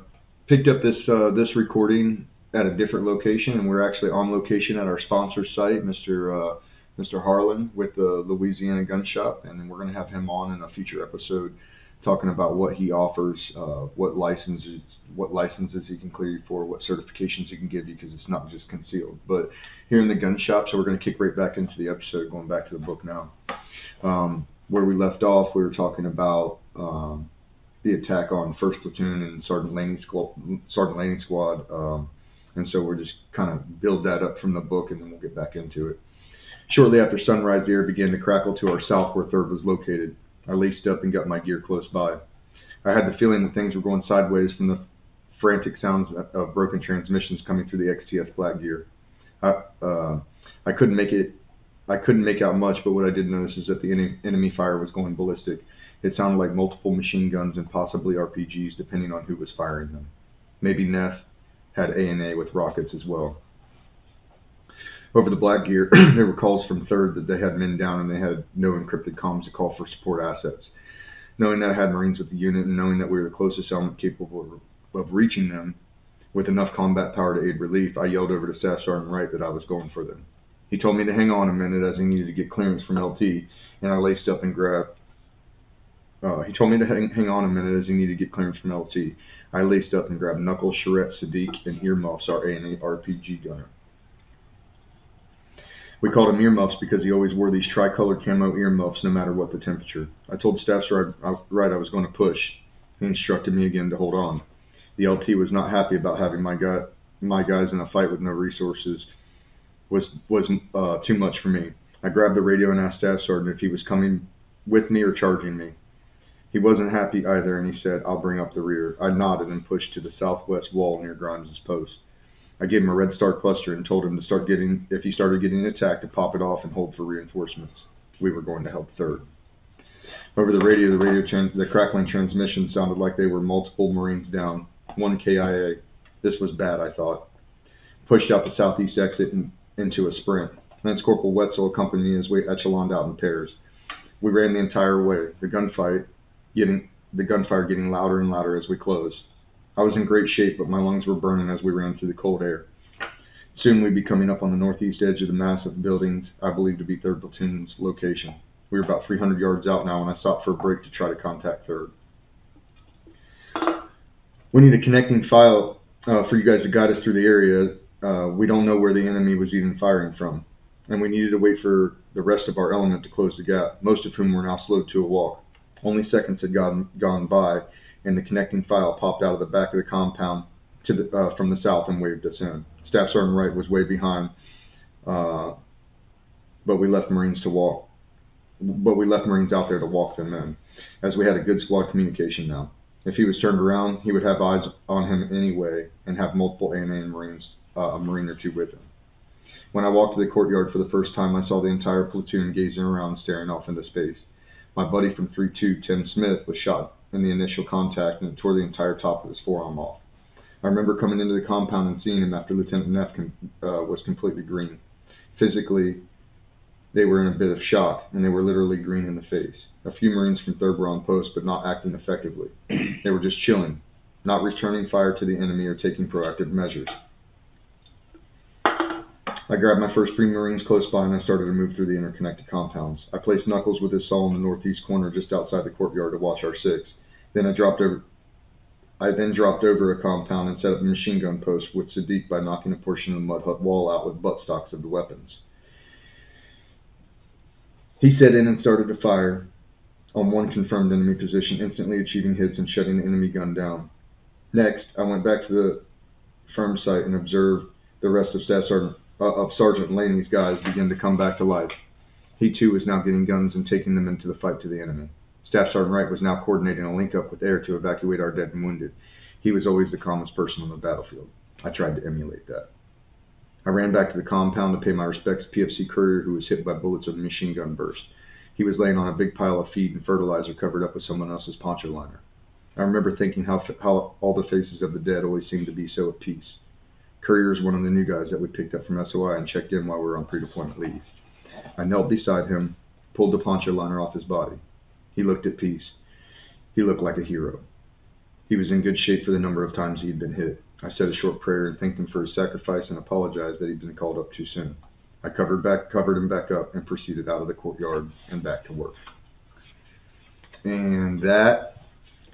Speaker 6: picked up this uh, this recording at a different location, and we're actually on location at our sponsor site, Mr. Uh, Mr. Harlan with the Louisiana Gun Shop, and then we're going to have him on in a future episode talking about what he offers, uh, what licenses what licenses he can clear you for, what certifications he can give you, because it's not just concealed. But here in the gun shop, so we're going to kick right back into the episode, going back to the book now. Um, where we left off, we were talking about. Um, the attack on First Platoon and Sergeant Laney Squad, Sergeant Squad, um, and so we're just kind of build that up from the book, and then we'll get back into it. Shortly after sunrise, the air began to crackle to our south, where Third was located. I laced up and got my gear close by. I had the feeling that things were going sideways from the frantic sounds of broken transmissions coming through the XTS black gear. I, uh, I couldn't make it. I couldn't make out much, but what I did notice is that the enemy fire was going ballistic. It sounded like multiple machine guns and possibly RPGs, depending on who was firing them. Maybe Neff had ANA with rockets as well. Over the black gear, there were calls from Third that they had men down and they had no encrypted comms to call for support assets. Knowing that I had Marines with the unit and knowing that we were the closest element capable of, reaching them with enough combat power to aid relief, I yelled over to Staff Sergeant Wright that I was going for them. He told me to hang on a minute as he needed to get clearance from LT, and I laced up and grabbed uh, he told me to hang, hang on a minute as he needed to get clearance from LT. I laced up and grabbed Knuckles, Charette, Sadiq, and Earmuffs, our ANA RPG gunner. We called him Earmuffs because he always wore these tricolor camo earmuffs no matter what the temperature. I told Staff Wright I was going to push. He instructed me again to hold on. The LT was not happy about having my guy, my guys in a fight with no resources was was uh, too much for me. I grabbed the radio and asked Staff Sergeant if he was coming with me or charging me. He wasn't happy either, and he said, I'll bring up the rear. I nodded and pushed to the southwest wall near Grimes' post. I gave him a red star cluster and told him to start getting, if he started getting attacked, to pop it off and hold for reinforcements. We were going to help third. Over the radio, the radio tran- the crackling transmission sounded like they were multiple Marines down, one KIA. This was bad, I thought. Pushed out the southeast exit and into a sprint. Lance Corporal Wetzel accompanied me as we echeloned out in pairs. We ran the entire way. The gunfight getting the gunfire getting louder and louder as we closed. I was in great shape, but my lungs were burning as we ran through the cold air. Soon we'd be coming up on the northeast edge of the massive buildings I believe to be 3rd Platoon's location. We were about 300 yards out now, and I stopped for a break to try to contact 3rd. We need a connecting file uh, for you guys to guide us through the area. Uh, we don't know where the enemy was even firing from, and we needed to wait for the rest of our element to close the gap, most of whom were now slowed to a walk. Only seconds had gone, gone by, and the connecting file popped out of the back of the compound to the, uh, from the south and waved us in. Staff Sergeant Wright was way behind, uh, but we left Marines to walk. But we left Marines out there to walk them in, as we had a good squad communication now. If he was turned around, he would have eyes on him anyway, and have multiple ANA Marines, uh, a Marine or two with him. When I walked to the courtyard for the first time, I saw the entire platoon gazing around, staring off into space. My buddy from 3-2, Tim Smith, was shot in the initial contact and it tore the entire top of his forearm off. I remember coming into the compound and seeing him after Lieutenant Neff com- uh, was completely green. Physically, they were in a bit of shock, and they were literally green in the face. A few Marines from 3rd were on post, but not acting effectively. they were just chilling, not returning fire to the enemy or taking proactive measures. I grabbed my first three Marines close by and I started to move through the interconnected compounds. I placed Knuckles with his saw in the northeast corner just outside the courtyard to watch our six. Then I dropped over I then dropped over a compound and set up a machine gun post with Sadiq by knocking a portion of the mud hut wall out with buttstocks of the weapons. He set in and started to fire. on one confirmed enemy position, instantly achieving hits and shutting the enemy gun down. Next, I went back to the firm site and observed the rest of Staff Sergeant, uh, of Sergeant Laney's guys begin to come back to life. He too was now getting guns and taking them into the fight to the enemy. Staff Sergeant Wright was now coordinating a link up with air to evacuate our dead and wounded. He was always the calmest person on the battlefield. I tried to emulate that. I ran back to the compound to pay my respects to PFC Courier, who was hit by bullets of a machine gun burst. He was laying on a big pile of feed and fertilizer covered up with someone else's poncho liner. I remember thinking how, how all the faces of the dead always seemed to be so at peace. Courier is one of the new guys that we picked up from SOI and checked in while we were on pre-deployment leave. I knelt beside him, pulled the poncho liner off his body. He looked at peace. He looked like a hero. He was in good shape for the number of times he had been hit. I said a short prayer and thanked him for his sacrifice and apologized that he'd been called up too soon. I covered back, covered him back up, and proceeded out of the courtyard and back to work. And that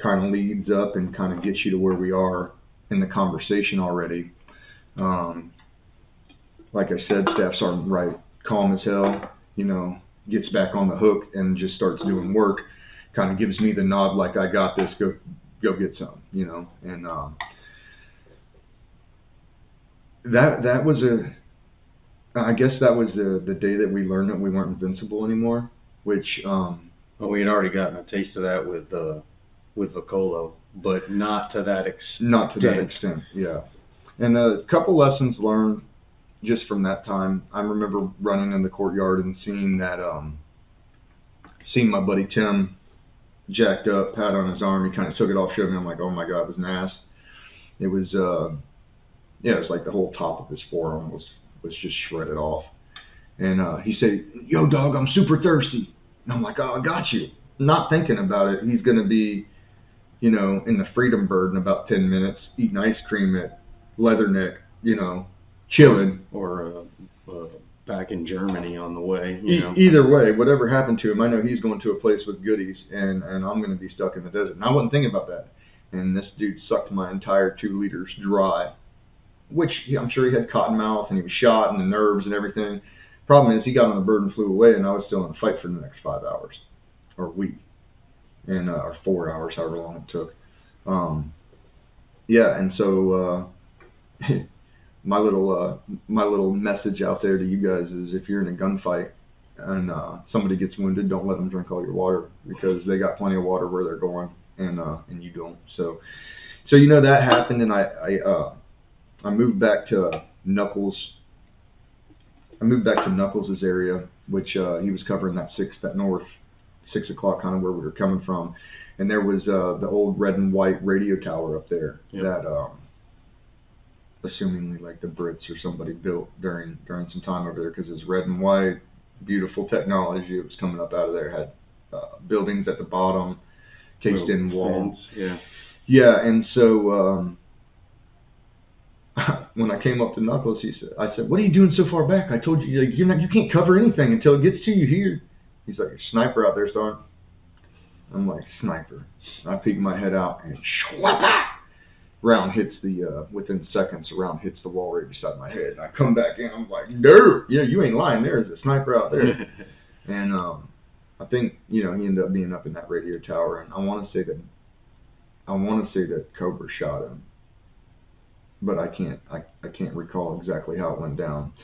Speaker 6: kind of leads up and kind of gets you to where we are in the conversation already. Um, like I said, Staff Sergeant Wright, calm as hell, you know, gets back on the hook and just starts doing work. Kind of gives me the nod, like I got this. Go, go get some, you know. And um, that that was a I guess that was the the day that we learned that we weren't invincible anymore, which um
Speaker 5: Well, we had already gotten a taste of that with uh, with Vocolo, but not to that extent.
Speaker 6: not to that
Speaker 5: Extent.
Speaker 6: extent, yeah. And a couple lessons learned just from that time. I remember running in the courtyard and seeing that um seeing my buddy Tim jacked up, pat on his arm, he kind of took it off, showed me. I'm like, oh my god, it was ass. It was uh yeah, it was like the whole top of his forearm was was just shredded off. And uh, he said, "Yo, dog, I'm super thirsty." And I'm like, "Oh, I got you." Not thinking about it, he's gonna be, you know, in the Freedom Bird in about ten minutes, eating ice cream at Leatherneck, you know, chilling.
Speaker 5: Or uh, uh, back in Germany on the way, you
Speaker 6: E-
Speaker 5: know.
Speaker 6: either way, whatever happened to him, I know he's going to a place with goodies, and and I'm gonna be stuck in the desert. And I wasn't thinking about that. And this dude sucked my entire two liters dry, which yeah, I'm sure he had cotton mouth and he was shot and the nerves and everything. Problem is, he got on the bird and flew away, and I was still in a fight for the next five hours or week, and uh, or four hours, however long it took. Um, yeah, and so uh, my little uh, my little message out there to you guys is, if you're in a gunfight and uh, somebody gets wounded, don't let them drink all your water because they got plenty of water where they're going, and uh, and you don't. So, so you know that happened, and I I uh, I moved back to Knuckles. I moved back to Knuckles' area, which uh, he was covering that six that north six o'clock kind of where we were coming from, and there was uh, the old red and white radio tower up there
Speaker 5: Yep.
Speaker 6: that. Um, assumingly like the Brits or somebody built during during some time over there because it's red and white, beautiful technology. It was coming up out of there. Had uh, buildings at the bottom, cased in walls.
Speaker 5: Yeah.
Speaker 6: Yeah, and so um, when I came up to Knuckles, he said, "I said, what are you doing so far back? I told you like, you're not, you can't cover anything until it gets to you here." He's like, "Sniper out there, son." I'm like, "Sniper." I peek my head out and shwapa! Round hits the uh, within seconds. A round hits the wall right beside my head. And I come back in. I'm like, "No, yeah, you ain't lying. There's a sniper out there." And um, I think you know he ended up being up in that radio tower, and I want to say that I want to say that Cobra shot him, but I can't I, I can't recall exactly how it went down.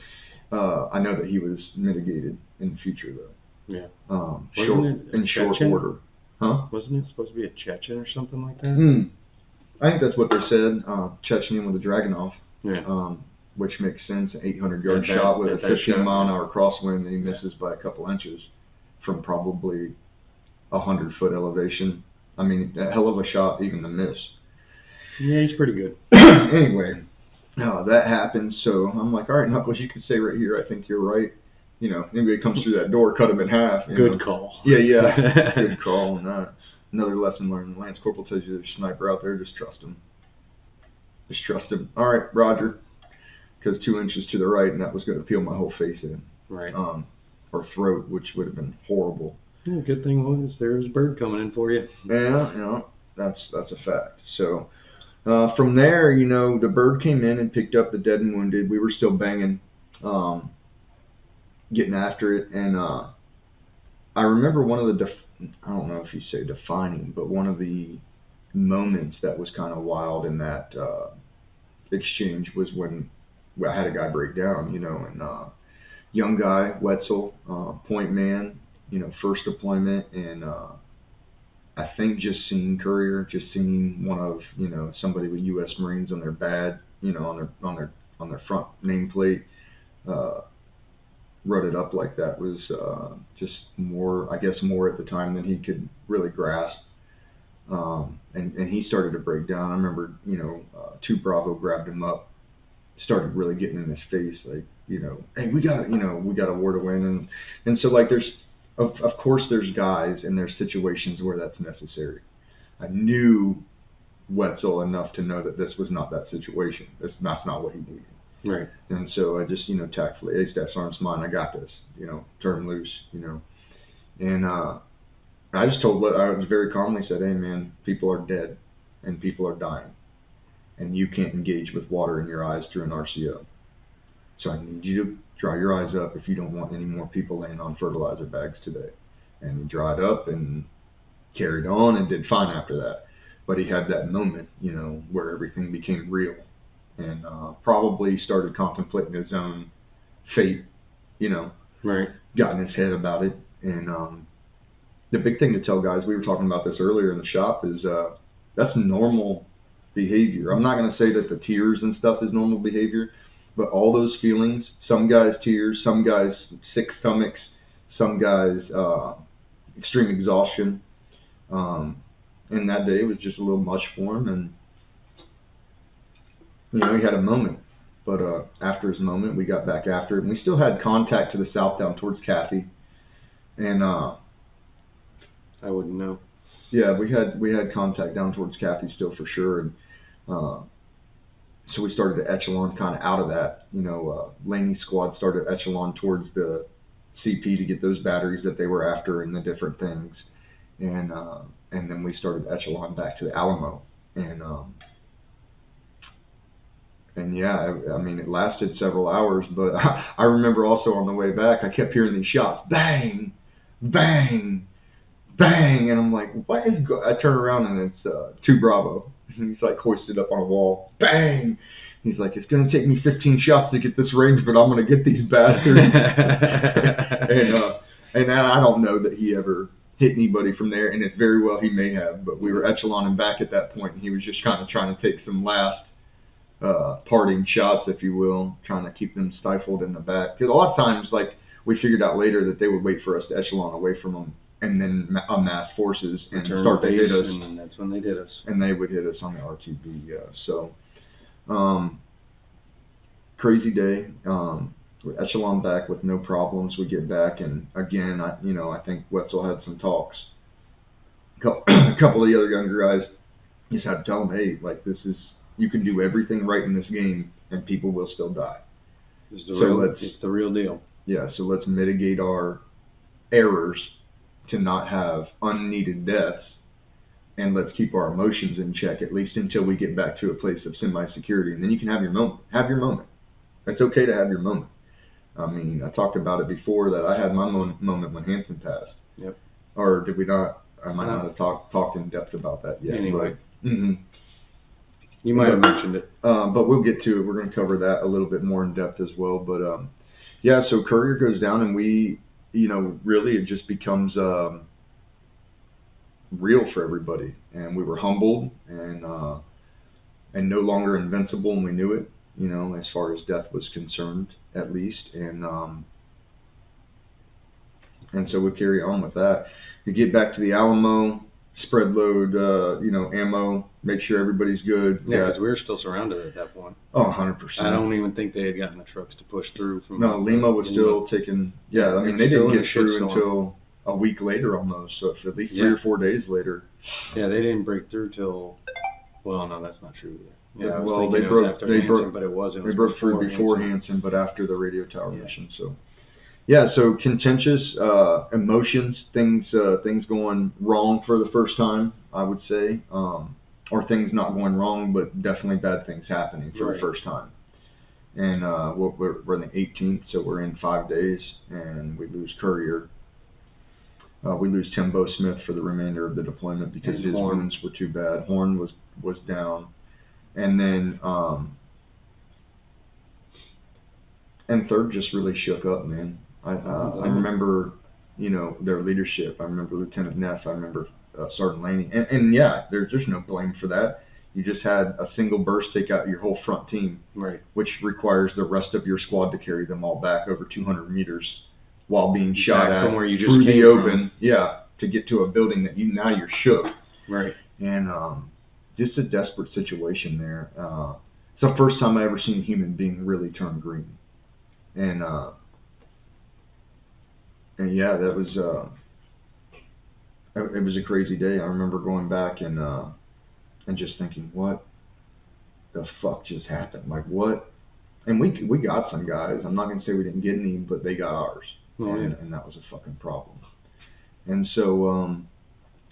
Speaker 6: Uh, I know that he was mitigated in the future though.
Speaker 5: Yeah.
Speaker 6: Um, short in short order. Huh?
Speaker 5: Wasn't it supposed to be a Chechen or something like that?
Speaker 6: Hmm. I think that's what they said. Uh, Chechnya with a Dragunov.
Speaker 5: Yeah.
Speaker 6: um, which makes sense. An 800 yard
Speaker 5: that-
Speaker 6: shot with a 15
Speaker 5: shot.
Speaker 6: mile an hour crosswind, and he misses by a couple inches from probably a hundred foot elevation. I mean, a hell of a shot, even to miss.
Speaker 5: Yeah, he's pretty good.
Speaker 6: anyway, uh, that happens. So I'm like, all right, Knuckles, you can stay right here. I think you're right. You know, anybody comes through that door, cut him in half.
Speaker 5: Good
Speaker 6: know.
Speaker 5: call.
Speaker 6: Yeah, yeah. Good call on that. Another lesson learned. Lance Corporal tells you there's a sniper out there, just trust him. Just trust him. All right, Roger. Because two inches to the right, and that was going to peel my whole face in,
Speaker 5: Right.
Speaker 6: um, or throat, which would have been horrible.
Speaker 5: Yeah, good thing was there was a bird coming in for you.
Speaker 6: Yeah, you know, that's that's a fact. So uh, from there, you know, the bird came in and picked up the dead and wounded. We were still banging, um, getting after it, and uh, I remember one of the def- I don't know if you say defining, but one of the moments that was kind of wild in that uh, exchange was when I had a guy break down, you know, and uh, young guy Wetzel, uh, point man, you know, first deployment, and uh, I think just seeing Courier, just seeing one of you know somebody with U.S. Marines on their bad, you know, on their on their on their front nameplate. Uh, wrote it up like that was uh, just more, I guess, more at the time than he could really grasp. Um, and, and he started to break down. I remember, you know, uh, two Bravo grabbed him up, started really getting in his face, like, you know, hey, we got, you know, we got a war to win, and and so like there's, of of course there's guys and there's situations where that's necessary. I knew Wetzel enough to know that this was not that situation. That's that's not what he needed.
Speaker 5: Right.
Speaker 6: And so I just, you know, tactfully, hey, Staff Sergeant's mine, I got this, you know, turn loose, you know. And uh, I just told, what I was very calmly said, hey, man, people are dead and people are dying. And you can't engage with water in your eyes through an RCO. So I need you to dry your eyes up if you don't want any more people laying on fertilizer bags today. And he dried up and carried on and did fine after that. But he had that moment, you know, where everything became real and uh, probably started contemplating his own fate, you know,
Speaker 5: Right.
Speaker 6: got in his head about it. And um, the big thing to tell guys, we were talking about this earlier in the shop, is uh, that's normal behavior. I'm not going to say that the tears and stuff is normal behavior, but all those feelings, some guys tears, some guys sick stomachs, some guys uh, extreme exhaustion. Um, and that day was just a little much for him, and you know he had a moment. But uh, after his moment, we got back after it, and we still had contact to the south down towards Kathy, and uh,
Speaker 5: I wouldn't know.
Speaker 6: yeah, we had we had contact down towards Kathy still for sure, and uh, so we started to echelon kind of out of that. You know, uh, Laney squad started echelon towards the CP to get those batteries that they were after and the different things, and uh, and then we started echelon back to the Alamo, and um, and yeah, I, I mean it lasted several hours, but I, I remember also on the way back I kept hearing these shots, bang, bang, bang, and I'm like, what is? Go-? I turn around and it's uh, two Bravo. And he's like hoisted up on a wall, bang. He's like, it's gonna take me 15 shots to get this range, but I'm gonna get these bastards. and uh, and I don't know that he ever hit anybody from there, and it's very well he may have, but we were echeloning back at that point, and he was just kind of trying to take some last uh, parting shots, if you will, trying to keep them stifled in the back. Because a lot of times, like we figured out later that they would wait for us to echelon away from them, and then ma- amass forces and
Speaker 5: Return
Speaker 6: start to hit us
Speaker 5: and that's when they did us.
Speaker 6: and they would hit us on the RTB. Yeah. So, um, crazy day. Um, we echelon back with no problems. We get back, and again, I you know I think Wetzel had some talks. A couple, a couple of the other younger guys just had to tell him, hey, like this is you can do everything right in this game, and people will still die.
Speaker 5: It's the
Speaker 6: So
Speaker 5: real.
Speaker 6: let's-
Speaker 5: It's the real deal.
Speaker 6: Yeah, so let's mitigate our errors to not have unneeded deaths, and let's keep our emotions in check at least until we get back to a place of semi-security, and then you can have your moment. Have your moment. It's okay to have your moment. I mean, I talked about it before that I had my mo- moment when Hanson passed.
Speaker 5: Yep.
Speaker 6: Or did we not? I might not have talked talked in depth about that yet.
Speaker 5: Anyway.
Speaker 6: hmm
Speaker 5: You might have mentioned it.
Speaker 6: um, but we'll get to it. We're going to cover that a little bit more in depth as well. But um, yeah, so Courier goes down, and we, you know, really it just becomes um, real for everybody, and we were humbled and uh, and no longer invincible, and we knew it. You know, as far as death was concerned, at least, and um, and so we carry on with that. We get back to the Alamo, spread load, uh, you know, ammo, make sure everybody's good.
Speaker 5: Yeah, because we were still surrounded at that point.
Speaker 6: Oh, 100%.
Speaker 5: I don't even think they had gotten the trucks to push through from.
Speaker 6: No, Lima was still taking. Yeah, I mean they didn't get through until a week later almost. So it's at least three or four days later.
Speaker 5: Yeah, they didn't break through till. Well, no, that's not true either. Yeah,
Speaker 6: Well, they broke-
Speaker 5: after
Speaker 6: they
Speaker 5: Hanson,
Speaker 6: broke-
Speaker 5: but it wasn't.
Speaker 6: They
Speaker 5: was
Speaker 6: broke through before
Speaker 5: Hanson.
Speaker 6: Hanson, but after the radio tower
Speaker 5: Yeah.
Speaker 6: mission. So, yeah, so contentious uh, emotions, things uh, things going wrong for the first time, I would say, um, or things not going wrong, but definitely bad things happening for
Speaker 5: Right.
Speaker 6: the first time. And uh, we're, we're we're in the 18th, so we're in five days, and we lose Courier. Uh, we lose Tim Bo Smith for the remainder of the deployment because
Speaker 5: And
Speaker 6: his
Speaker 5: Horn.
Speaker 6: wounds were too bad. Horn was was down, and then um, and third just really shook up, man. I uh, I remember, you know, their leadership. I remember Lieutenant Neff. I remember uh, Sergeant Laney. And, and yeah, there's there's no blame for that. You just had a single burst take out your whole front team,
Speaker 5: Right.
Speaker 6: which requires the rest of your squad to carry them all back over 200 meters while being shot at
Speaker 5: from where you just
Speaker 6: through the
Speaker 5: came from.
Speaker 6: open. Yeah, to get to a building that you now you're shook
Speaker 5: Right.
Speaker 6: and um, just a desperate situation there. Uh, it's the first time I ever seen a human being really turn green, and uh, and yeah, that was uh, it, was a crazy day. I remember going back and uh, and just thinking, what the fuck just happened? Like what? And we we got some guys. I'm not gonna say we didn't get any, but they got ours,
Speaker 5: Oh,
Speaker 6: and,
Speaker 5: yeah.
Speaker 6: and that was a fucking problem. And so um,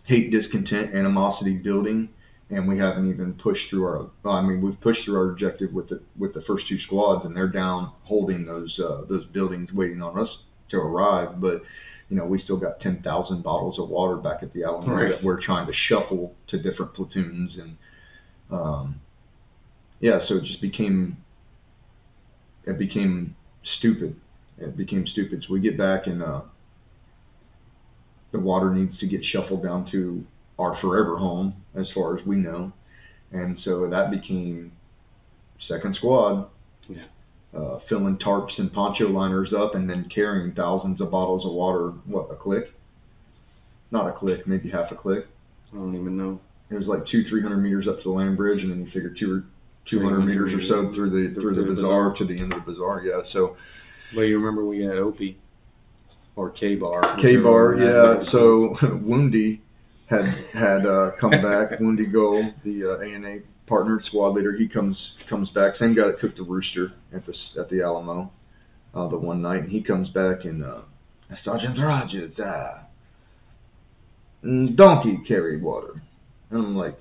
Speaker 6: hate, discontent, animosity building, and we haven't even pushed through our. well, I mean, we've pushed through our objective with the with the first two squads, and they're down holding those uh, those buildings, waiting on us to arrive. But you know, we still got ten thousand bottles of water back at the Alamo
Speaker 5: Right.
Speaker 6: that we're trying to shuffle to different platoons, and um, yeah, so it just became it became stupid. It became stupid. So we get back and uh, the water needs to get shuffled down to our forever home, as far as we know, and so that became second squad.
Speaker 5: Yeah.
Speaker 6: Uh, filling tarps and poncho liners up, and then carrying thousands of bottles of water. What a click? Not a click, maybe half a click.
Speaker 5: I don't even know.
Speaker 6: It was like two, three hundred meters up to the land bridge, and then you figure two or two hundred meters or so through the through the
Speaker 5: through the
Speaker 6: bazaar to the end of the bazaar. Yeah, so
Speaker 5: Well, you remember we had Opie or K Bar.
Speaker 6: K Bar, yeah. So Woundy had had uh, come back. Woundy Go, the uh, ANA partner squad leader, he comes comes back. Same guy that cooked the rooster at the at the Alamo, uh, the one night, and he comes back and uh, Sergeant Rogers, uh, mm, donkey carried water. And I'm like,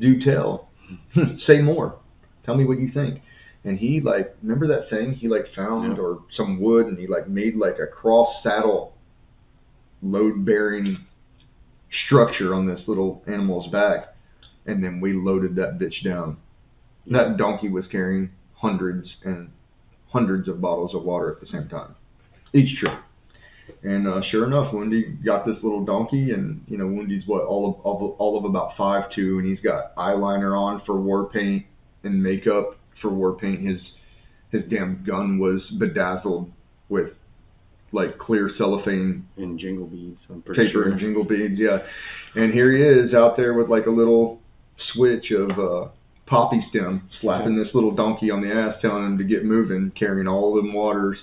Speaker 6: do tell, say more, tell me what you think. And he like, remember that thing he like found
Speaker 5: Yeah.
Speaker 6: or some wood, and he like made like a cross saddle load bearing structure on this little animal's back, and then we loaded that bitch down. That donkey was carrying hundreds and hundreds of bottles of water at the same time, each trip. And uh, sure enough, Wendy got this little donkey, and you know Wendy's what all of, all of all of about five two, and he's got eyeliner on for war paint and makeup for war paint. His his damn gun was bedazzled with like clear cellophane
Speaker 5: and Jingle Beads. I'm pretty
Speaker 6: paper
Speaker 5: sure.
Speaker 6: and jingle beads, yeah. And here he is out there with like a little switch of uh, poppy stem, slapping this little donkey on the ass, telling him to get moving, carrying all them waters.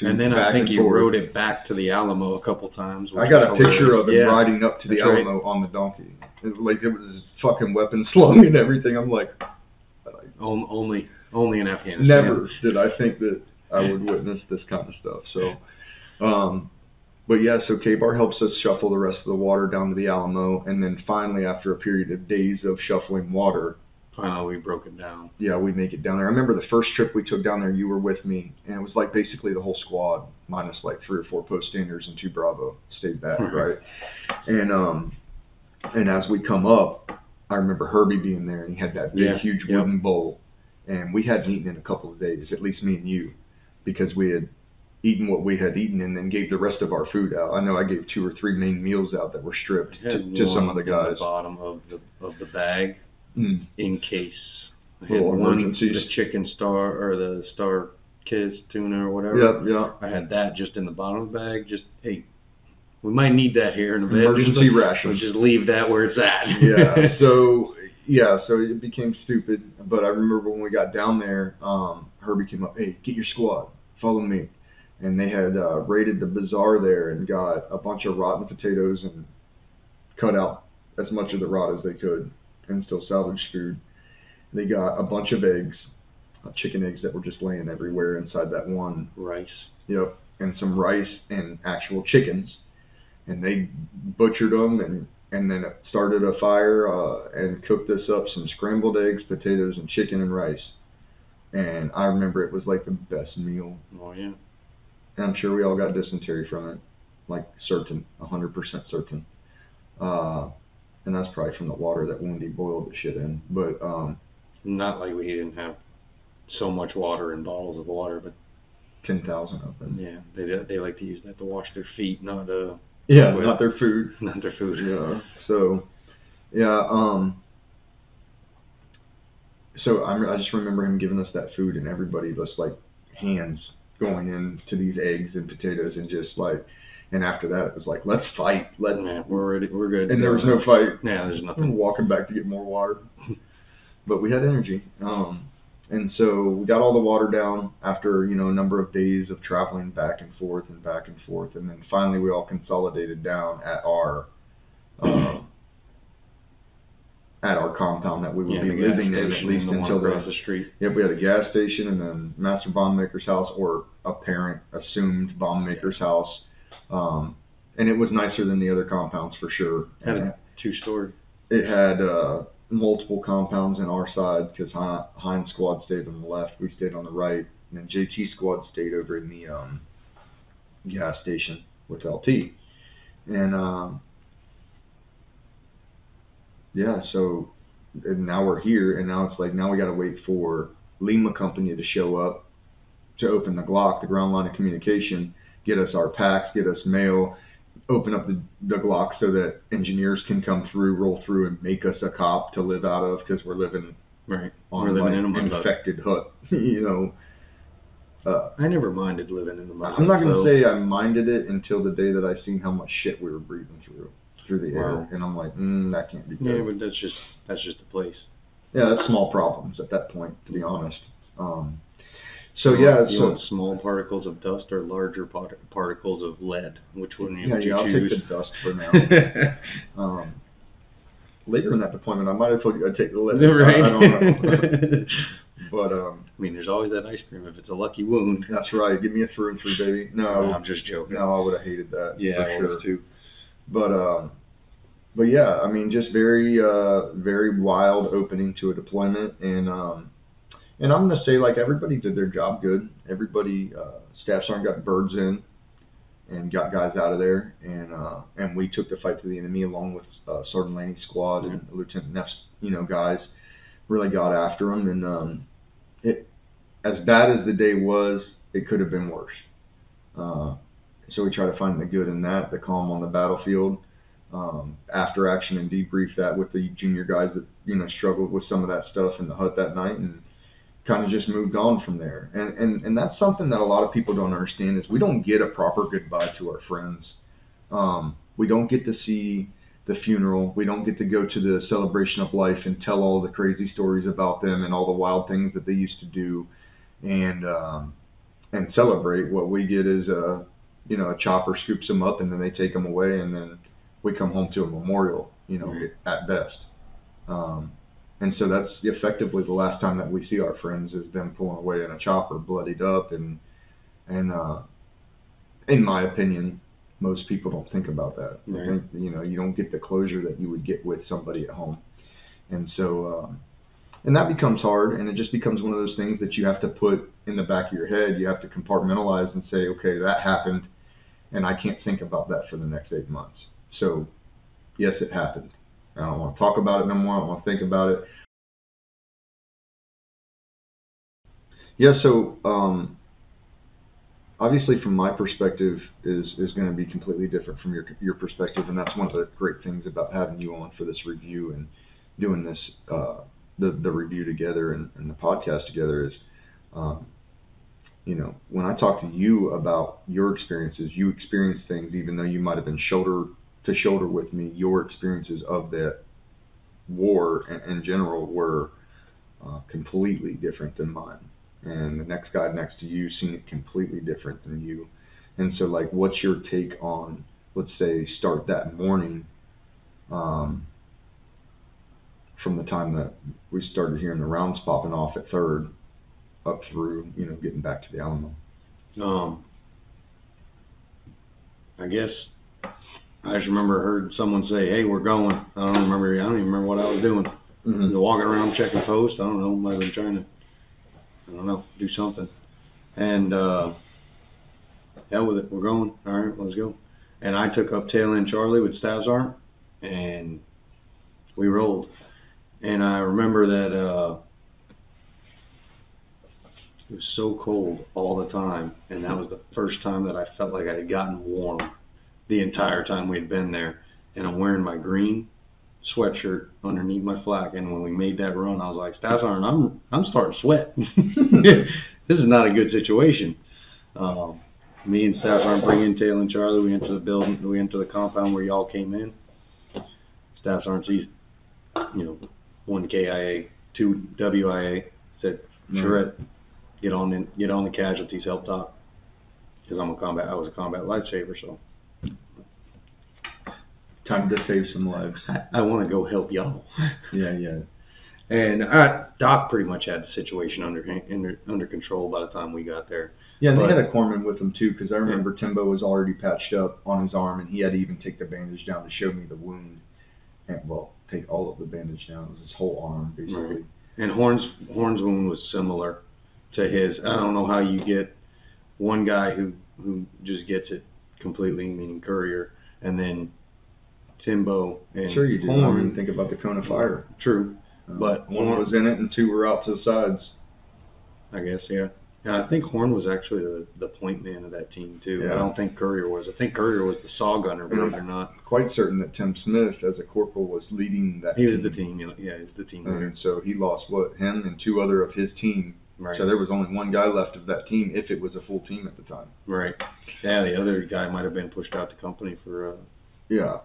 Speaker 6: To
Speaker 5: And then
Speaker 6: back
Speaker 5: I think he
Speaker 6: forth.
Speaker 5: rode it back to the Alamo a couple times.
Speaker 6: I got a picture of him
Speaker 5: yeah.
Speaker 6: riding up to the
Speaker 5: That's right.
Speaker 6: Alamo on the donkey. It, was like it was fucking weapon slung and everything. I'm like,
Speaker 5: On- Only, only in Afghanistan.
Speaker 6: never did I think that I would witness this kind of stuff. So, um, but yeah, so K-Bar helps us shuffle the rest of the water down to the Alamo, and then finally, after a period of days of shuffling water,
Speaker 5: Finally, we broke it down.
Speaker 6: yeah, we make it down there. I remember the first trip we took down there, you were with me, and it was like basically the whole squad, minus like three or four post standers and two Bravo, stayed back, right? And um, and as we come up, I remember Herbie being there, and he had that big,
Speaker 5: Yeah,
Speaker 6: huge
Speaker 5: yep.
Speaker 6: wooden bowl, and we hadn't eaten in a couple of days, at least me and you, because we had eaten what we had eaten and then gave the rest of our food out. I know I gave two or three main meals out that were stripped to, to some of the guys.
Speaker 5: the bottom of the of the bag
Speaker 6: Mm.
Speaker 5: in case. I had
Speaker 6: Little
Speaker 5: one the chicken star or the star kiss tuna or whatever.
Speaker 6: Yep, yeah.
Speaker 5: I had that just in the bottom of the bag. Just hey, we might need that here in a bit.
Speaker 6: Emergency
Speaker 5: Just-
Speaker 6: rations.
Speaker 5: Just leave that where it's at.
Speaker 6: yeah. So yeah, so it became stupid. But I remember when we got down there, um, Herbie came up, hey, get your squad, follow me. And they had uh, raided the bazaar there and got a bunch of rotten potatoes and cut out as much of the rot as they could and still salvage food. They got a bunch of eggs, uh, chicken eggs that were just laying everywhere inside that one
Speaker 5: rice.
Speaker 6: Yep, and some rice and actual chickens, and they butchered them and and then started a fire uh, and cooked us up some scrambled eggs, potatoes, and chicken and rice. And I remember it was like the best meal.
Speaker 5: Oh yeah.
Speaker 6: And I'm sure we all got dysentery from it. like certain, hundred percent certain. Uh, and that's probably from the water that Wendy boiled the shit in. But um,
Speaker 5: Not like we didn't have so much water in bottles of water, but
Speaker 6: ten thousand of them.
Speaker 5: yeah, they they like to use that to wash their feet, not uh,
Speaker 6: Yeah,
Speaker 5: Well-
Speaker 6: not their food.
Speaker 5: not their food.
Speaker 6: Yeah. So, yeah. Um. So I'm, I just remember him giving us that food, and everybody just like hands going into these eggs and potatoes, and just like, and after that it was like, let's fight. Let
Speaker 5: Yeah, we're ready. We're good.
Speaker 6: and there was no fight.
Speaker 5: Yeah, there's nothing.
Speaker 6: walking back to get more water, but we had energy. Um. And so we got all the water down after you know a number of days of traveling back and forth and back and forth, and then finally we all consolidated down at our uh, at our compound that we would
Speaker 5: Yeah,
Speaker 6: be
Speaker 5: the gas
Speaker 6: living in at
Speaker 5: station
Speaker 6: least
Speaker 5: the one
Speaker 6: until
Speaker 5: across
Speaker 6: the
Speaker 5: the street.
Speaker 6: yep we had a gas station and then master bomb maker's house or a parent assumed bomb maker's house, um, and it was nicer than the other compounds for sure.
Speaker 5: Had a two story.
Speaker 6: It had uh, multiple compounds in our side because Heinz squad stayed on the left, we stayed on the right, and then JT squad stayed over in the um, gas station with LT. And um, yeah, so and now we're here, and now it's like now we got to wait for Lima Company to show up to open the GLOC, the ground line of communication, get us our packs, get us mail, open up the, the GLOC so that engineers can come through, roll through, and make us a COP to live out of because we're living
Speaker 5: Right.
Speaker 6: on
Speaker 5: We're living
Speaker 6: like,
Speaker 5: in a mud hut.
Speaker 6: infected hut. you know, uh,
Speaker 5: I never minded living in the mud.
Speaker 6: I'm not gonna
Speaker 5: though.
Speaker 6: say I minded it until the day that I seen how much shit we were breathing through through the
Speaker 5: Wow.
Speaker 6: air, and I'm like, mm, that can't be good.
Speaker 5: Yeah, but that's just that's just the place.
Speaker 6: Yeah, that's small problems at that point, to be honest. Um, so yeah,
Speaker 5: you
Speaker 6: so
Speaker 5: want small particles of dust or larger part- particles of lead? Which one
Speaker 6: yeah,
Speaker 5: would you
Speaker 6: yeah, I'll take the dust for now. um, later in that deployment, I might have told you I'd take the lead.
Speaker 5: right.
Speaker 6: I, I don't know. but um,
Speaker 5: I mean, there's always that ice cream if it's a lucky wound.
Speaker 6: that's right. Give me a through and through, baby. No,
Speaker 5: I'm just joking.
Speaker 6: no, I would have hated that.
Speaker 5: yeah,
Speaker 6: for
Speaker 5: I
Speaker 6: sure.
Speaker 5: too.
Speaker 6: But um, but yeah, I mean, just very uh, very wild opening to a deployment, and um, and I'm gonna say like everybody did their job good. Everybody, uh, staff sergeant got birds in, and got guys out of there, and uh, and we took the fight to the enemy along with uh, Sergeant Laney's squad and Lieutenant Neff's, you know, guys. Really got after them, and um, it as bad as the day was, it could have been worse. Uh, so we try to find the good in that, the calm on the battlefield. Um, after action and debrief that with the junior guys that you know struggled with some of that stuff in the hut that night, and kind of just moved on from there. And and and that's something that a lot of people don't understand is we don't get a proper goodbye to our friends. Um, we don't get to see the funeral. We don't get to go to the celebration of life and tell all the crazy stories about them and all the wild things that they used to do, and um, and celebrate. What we get is a you know a chopper scoops them up and then they take them away and then we come home to a memorial. You know
Speaker 5: Right.
Speaker 6: at best. Um, and so that's effectively the last time that we see our friends is them pulling away in a chopper, bloodied up, and and uh, in my opinion, most people don't think about that.
Speaker 5: Right.
Speaker 6: think you know you don't get the closure that you would get with somebody at home, and so um, and that becomes hard, and it just becomes one of those things that you have to put in the back of your head. You have to compartmentalize and say, okay, that happened, and I can't think about that for the next eight months. So, yes, it happened. I don't want to talk about it no more. I don't want to think about it. Yeah, so um, obviously, from my perspective, is is going to be completely different from your your perspective, and that's one of the great things about having you on for this review and doing this uh, the the review together and, and the podcast together is, um, you know, when I talk to you about your experiences, you experience things even though you might have been shoulder to shoulder with me. Your experiences of that war in, in general were uh, completely different than mine and the next guy next to you seen it completely different than you. And so, like, what's your take on, let's say, start that morning, um, from the time that we started hearing the rounds popping off at third, up through, you know, getting back to the Alamo.
Speaker 5: Um, I guess I just remember heard someone say, "Hey, we're going." I don't remember. I don't even remember what I was doing.
Speaker 6: Mm-hmm.
Speaker 5: Walking around checking post. I don't know. Might have been trying to. I don't know. Do something. And uh, hell with it. We're going. All right, let's go. and I took up tail end Charlie with Stav's and we rolled. And I remember that uh, it was so cold all the time, and that was the first time that I felt like I had gotten warm the entire time we'd been there. And I'm wearing my green sweatshirt underneath my flak, and when we made that run, I was like, Stav's arm, I'm I'm starting to sweat. this is not a good situation. Um, me and Staff Sergeant bring in Taylor and Charlie. We enter the building. We enter the compound where y'all came in. Staff Sergeant sees, you know, one KIA, two WIA. Said, Charette, get on in, get on the casualties help talk. Because I'm a combat. I was a combat lifesaver, so
Speaker 6: Time to save some lives.
Speaker 5: I, I want to go help y'all.
Speaker 6: Yeah, yeah.
Speaker 5: And uh, Doc pretty much had the situation under under under control by the time we got there.
Speaker 6: Yeah, and
Speaker 5: But-
Speaker 6: they had a corpsman with them too, because I remember Timbo was already patched up on his arm, and he had to even take the bandage down to show me the wound. And well, take all of the bandage down. It was his whole arm, basically.
Speaker 5: Right. And Horn's Horn's wound was similar to his. I don't know how you get one guy who who just gets it completely, meaning Courier, and then Timbo and
Speaker 6: Sure, you. I
Speaker 5: Horn.
Speaker 6: mean, think about the cone of fire.
Speaker 5: True,
Speaker 6: Uh,
Speaker 5: But-
Speaker 6: one was in it, and two were out to the sides.
Speaker 5: I guess. Yeah. And I think Horn was actually the, the point man of that team too.
Speaker 6: Yeah.
Speaker 5: I don't think Courier was. I think Courier was the saw gunner, believe it or not.
Speaker 6: Quite certain that Tim Smith, as a corporal, was leading that.
Speaker 5: He was the team. Yeah, he was the team leader.
Speaker 6: And so he lost what him and two other of his team.
Speaker 5: Right.
Speaker 6: So there was only one guy left of that team, if it was a full team at the time.
Speaker 5: Right. Yeah, the other guy might have been pushed out the company for uh,
Speaker 6: Yeah,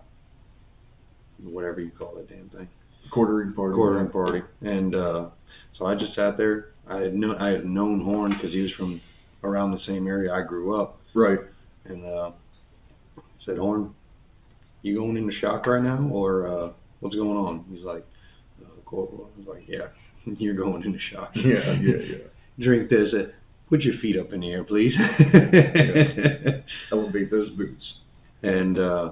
Speaker 5: whatever you call that damn thing.
Speaker 6: quartering party.
Speaker 5: quartering party, and uh, so I just sat there. I had no, I had known Horn because he was from around the same area I grew up,
Speaker 6: Right.
Speaker 5: and uh, said, "Horn, you going into shock right now, or uh, what's going on?" He's like, uh, "Corporal." I was like, "Yeah, you're going into shock."
Speaker 6: Yeah, yeah, yeah.
Speaker 5: Drink this. Uh, put your feet up in the air, please.
Speaker 6: Elevate those boots.
Speaker 5: and uh,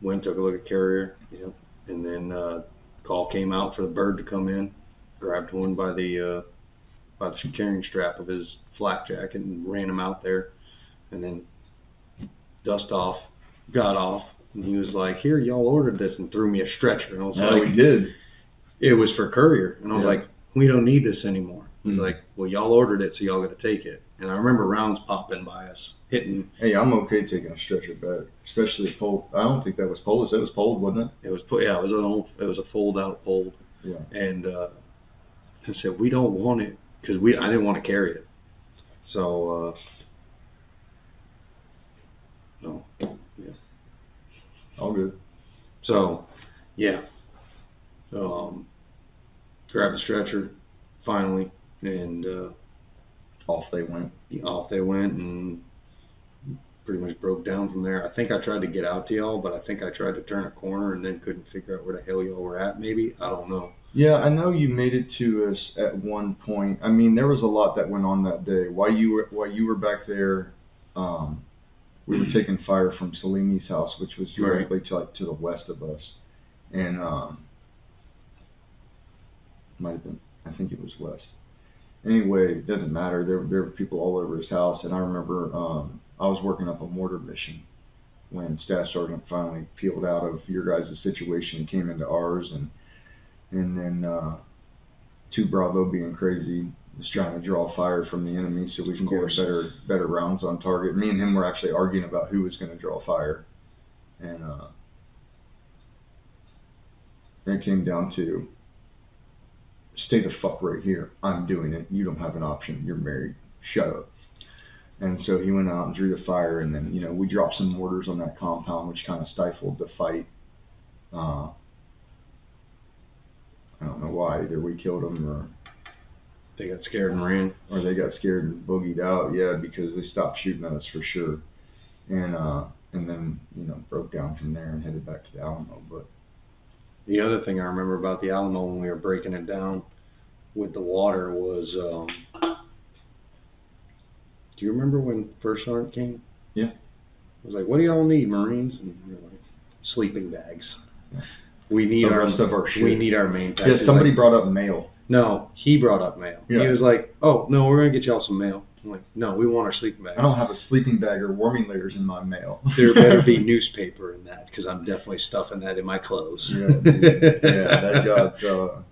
Speaker 5: went took a look at Courier, you know, and then uh, call came out for the bird to come in, grabbed one by the uh, by the carrying strap of his flak jacket and ran him out there, and then dust off, got off, and he was like, "Here, y'all ordered this," and threw me a stretcher, and I was
Speaker 6: Yeah,
Speaker 5: like,
Speaker 6: we did.
Speaker 5: "It was for Courier," and I was
Speaker 6: Yeah.
Speaker 5: like, "We don't need this anymore." He's
Speaker 6: Mhm.
Speaker 5: like, "Well, y'all ordered it, so y'all got to take it." And I remember rounds popping by us, hitting.
Speaker 6: Hey, I'm okay taking a stretcher back, especially if pole. I don't think that was poled. It was poled, wasn't it?
Speaker 5: It was put, yeah, it was an old, it was a fold out fold.
Speaker 6: Yeah.
Speaker 5: and uh, I said we don't want it because we I didn't want to carry it. So, uh, no,
Speaker 6: All good.
Speaker 5: so yeah, um, grabbed the stretcher finally, and uh,
Speaker 6: Off they went.
Speaker 5: off they went, and pretty much broke down from there. I think I tried to get out to y'all, but I think I tried to turn a corner and then couldn't figure out where the hell y'all were at. Maybe I don't know.
Speaker 6: Yeah, I know you made it to us at one point. I mean, there was a lot that went on that day. While you were while you were back there, um, we were taking fire from Salimi's house, which was
Speaker 5: Right.
Speaker 6: directly to like to the west of us, and um, might have been I think it was west. Anyway, it doesn't matter. There there were people all over his house, and I remember um, I was working up a mortar mission when Staff Sergeant finally peeled out of your guys' situation and came into ours, and and then uh, two Bravo being crazy was trying to draw fire from the enemy so we can get better better rounds on target. Me and him were actually arguing about who was going to draw fire, and uh, it came down to stay the fuck right here. I'm doing it. You don't have an option. You're married. Shut up. And so he went out and drew the fire, and then you know we dropped some mortars on that compound, which kind of stifled the fight. Uh, I don't know why. Either we killed them or
Speaker 5: They got scared and ran.
Speaker 6: or they got scared and boogied out. Yeah, because they stopped shooting at us for sure. And uh, and then you know broke down from there and headed back to the Alamo. But
Speaker 5: The other thing I remember about the Alamo when we were breaking it down with the water was, um, do you remember when First Sergeant came?
Speaker 6: Yeah.
Speaker 5: I was like, what do y'all need, Marines? And like, sleeping bags. We need
Speaker 6: The
Speaker 5: our
Speaker 6: rest of our
Speaker 5: we need our main
Speaker 6: yeah, somebody
Speaker 5: Like,
Speaker 6: brought up mail.
Speaker 5: no, he brought up mail.
Speaker 6: Yeah.
Speaker 5: He was like, oh no, we're gonna get y'all some mail. I'm like, no, we want our sleeping bag.
Speaker 6: I don't have a sleeping bag or warming layers in my mail.
Speaker 5: There better be newspaper in that because I'm definitely stuffing that in my clothes.
Speaker 6: yeah, yeah, that got uh,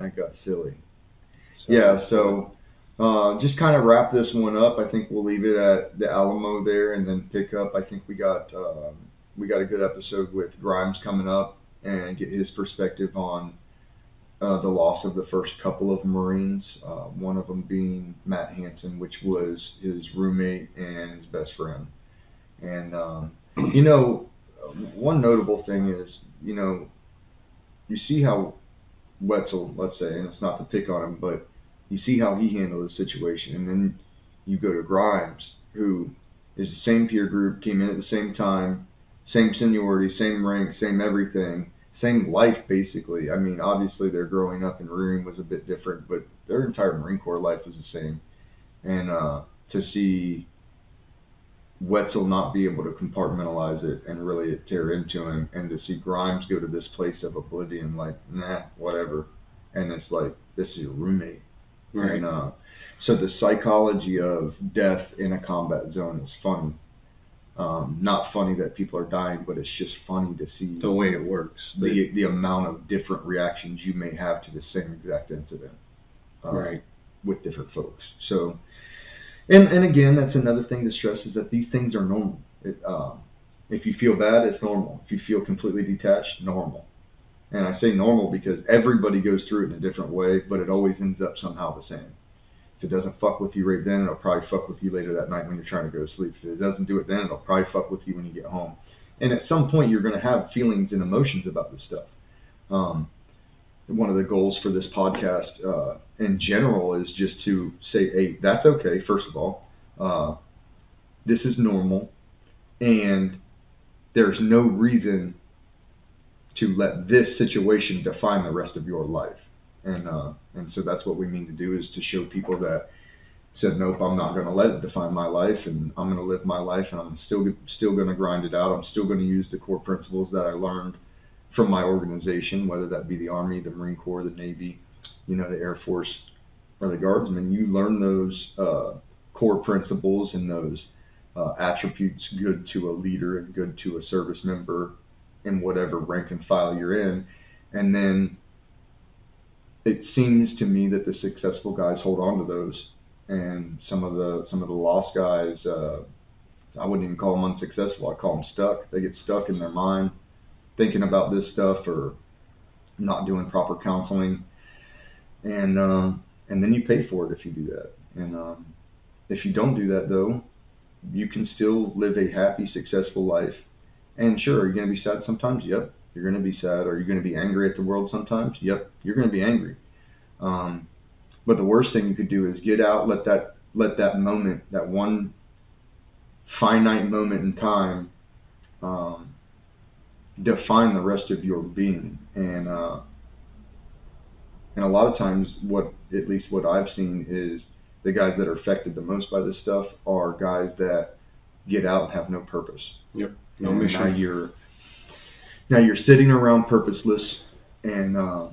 Speaker 6: that got silly. Yeah, so uh, just kind of wrap this one up. I think we'll leave it at the Alamo there, and then pick up. I think we got um we got a good episode with Grimes coming up, and get his perspective on uh, the loss of the first couple of Marines. Uh, one of them being Matt Hansen, which was his roommate and his best friend. And um, you know, one notable thing is, you know, you see how Wetzel, let's say, and it's not to pick on him, but you see how he handled the situation, and then you go to Grimes, who is the same peer group, came in at the same time, same seniority, same rank, same everything, same life basically. I mean, obviously their growing up and rearing was a bit different, but their entire Marine Corps life was the same. And uh, to see Wetzel not be able to compartmentalize it and really tear into him, and to see Grimes go to this place of oblivion, like nah, whatever, and it's like this is your roommate.
Speaker 5: Right.
Speaker 6: And uh, so the psychology of death in a combat zone is funny. Um, not funny that people are dying, but it's just funny to see
Speaker 5: The way it works.
Speaker 6: the the amount of different reactions you may have to the same exact incident. uh,
Speaker 5: Right.
Speaker 6: With different folks. So, and and again, that's another thing to stress is that these things are normal. It, um, if you feel bad, it's normal. If you feel completely detached, normal. And I say normal because everybody goes through it in a different way, but it always ends up somehow the same. If it doesn't fuck with you right then, it'll probably fuck with you later that night when you're trying to go to sleep. If it doesn't do it then, it'll probably fuck with you when you get home. And at some point, you're going to have feelings and emotions about this stuff. Um, one of the goals for this podcast uh, in general is just to say, hey, that's okay, first of all. Uh, this is normal. And there's no reason to let this situation define the rest of your life. And uh, and so that's what we mean to do is to show people that said nope, I'm not going to let it define my life, and I'm going to live my life, and I'm still still going to grind it out. I'm still going to use the core principles that I learned from my organization, whether that be the Army, the Marine Corps, the Navy, you know, the Air Force, or the Guardsmen. You learn those uh, core principles and those uh, attributes good to a leader and good to a service member in whatever rank and file you're in, and then it seems to me that the successful guys hold on to those, and some of the some of the lost guys, uh, I wouldn't even call them unsuccessful. I call them stuck. They get stuck in their mind, thinking about this stuff or not doing proper counseling, and um, and then you pay for it if you do that. And um, if you don't do that though, you can still live a happy, successful life. And sure, are you going to be sad sometimes? Yep, you're going to be sad. Are you going to be angry at the world sometimes? Yep, you're going to be angry. Um, but the worst thing you could do is get out, let that let that moment, that one finite moment in time, um, define the rest of your being. And uh, and a lot of times, what at least what I've seen is the guys that are affected the most by this stuff are guys that get out and have no purpose.
Speaker 5: Yep. No
Speaker 6: and
Speaker 5: mission.
Speaker 6: Now you're now you're sitting around purposeless, and uh,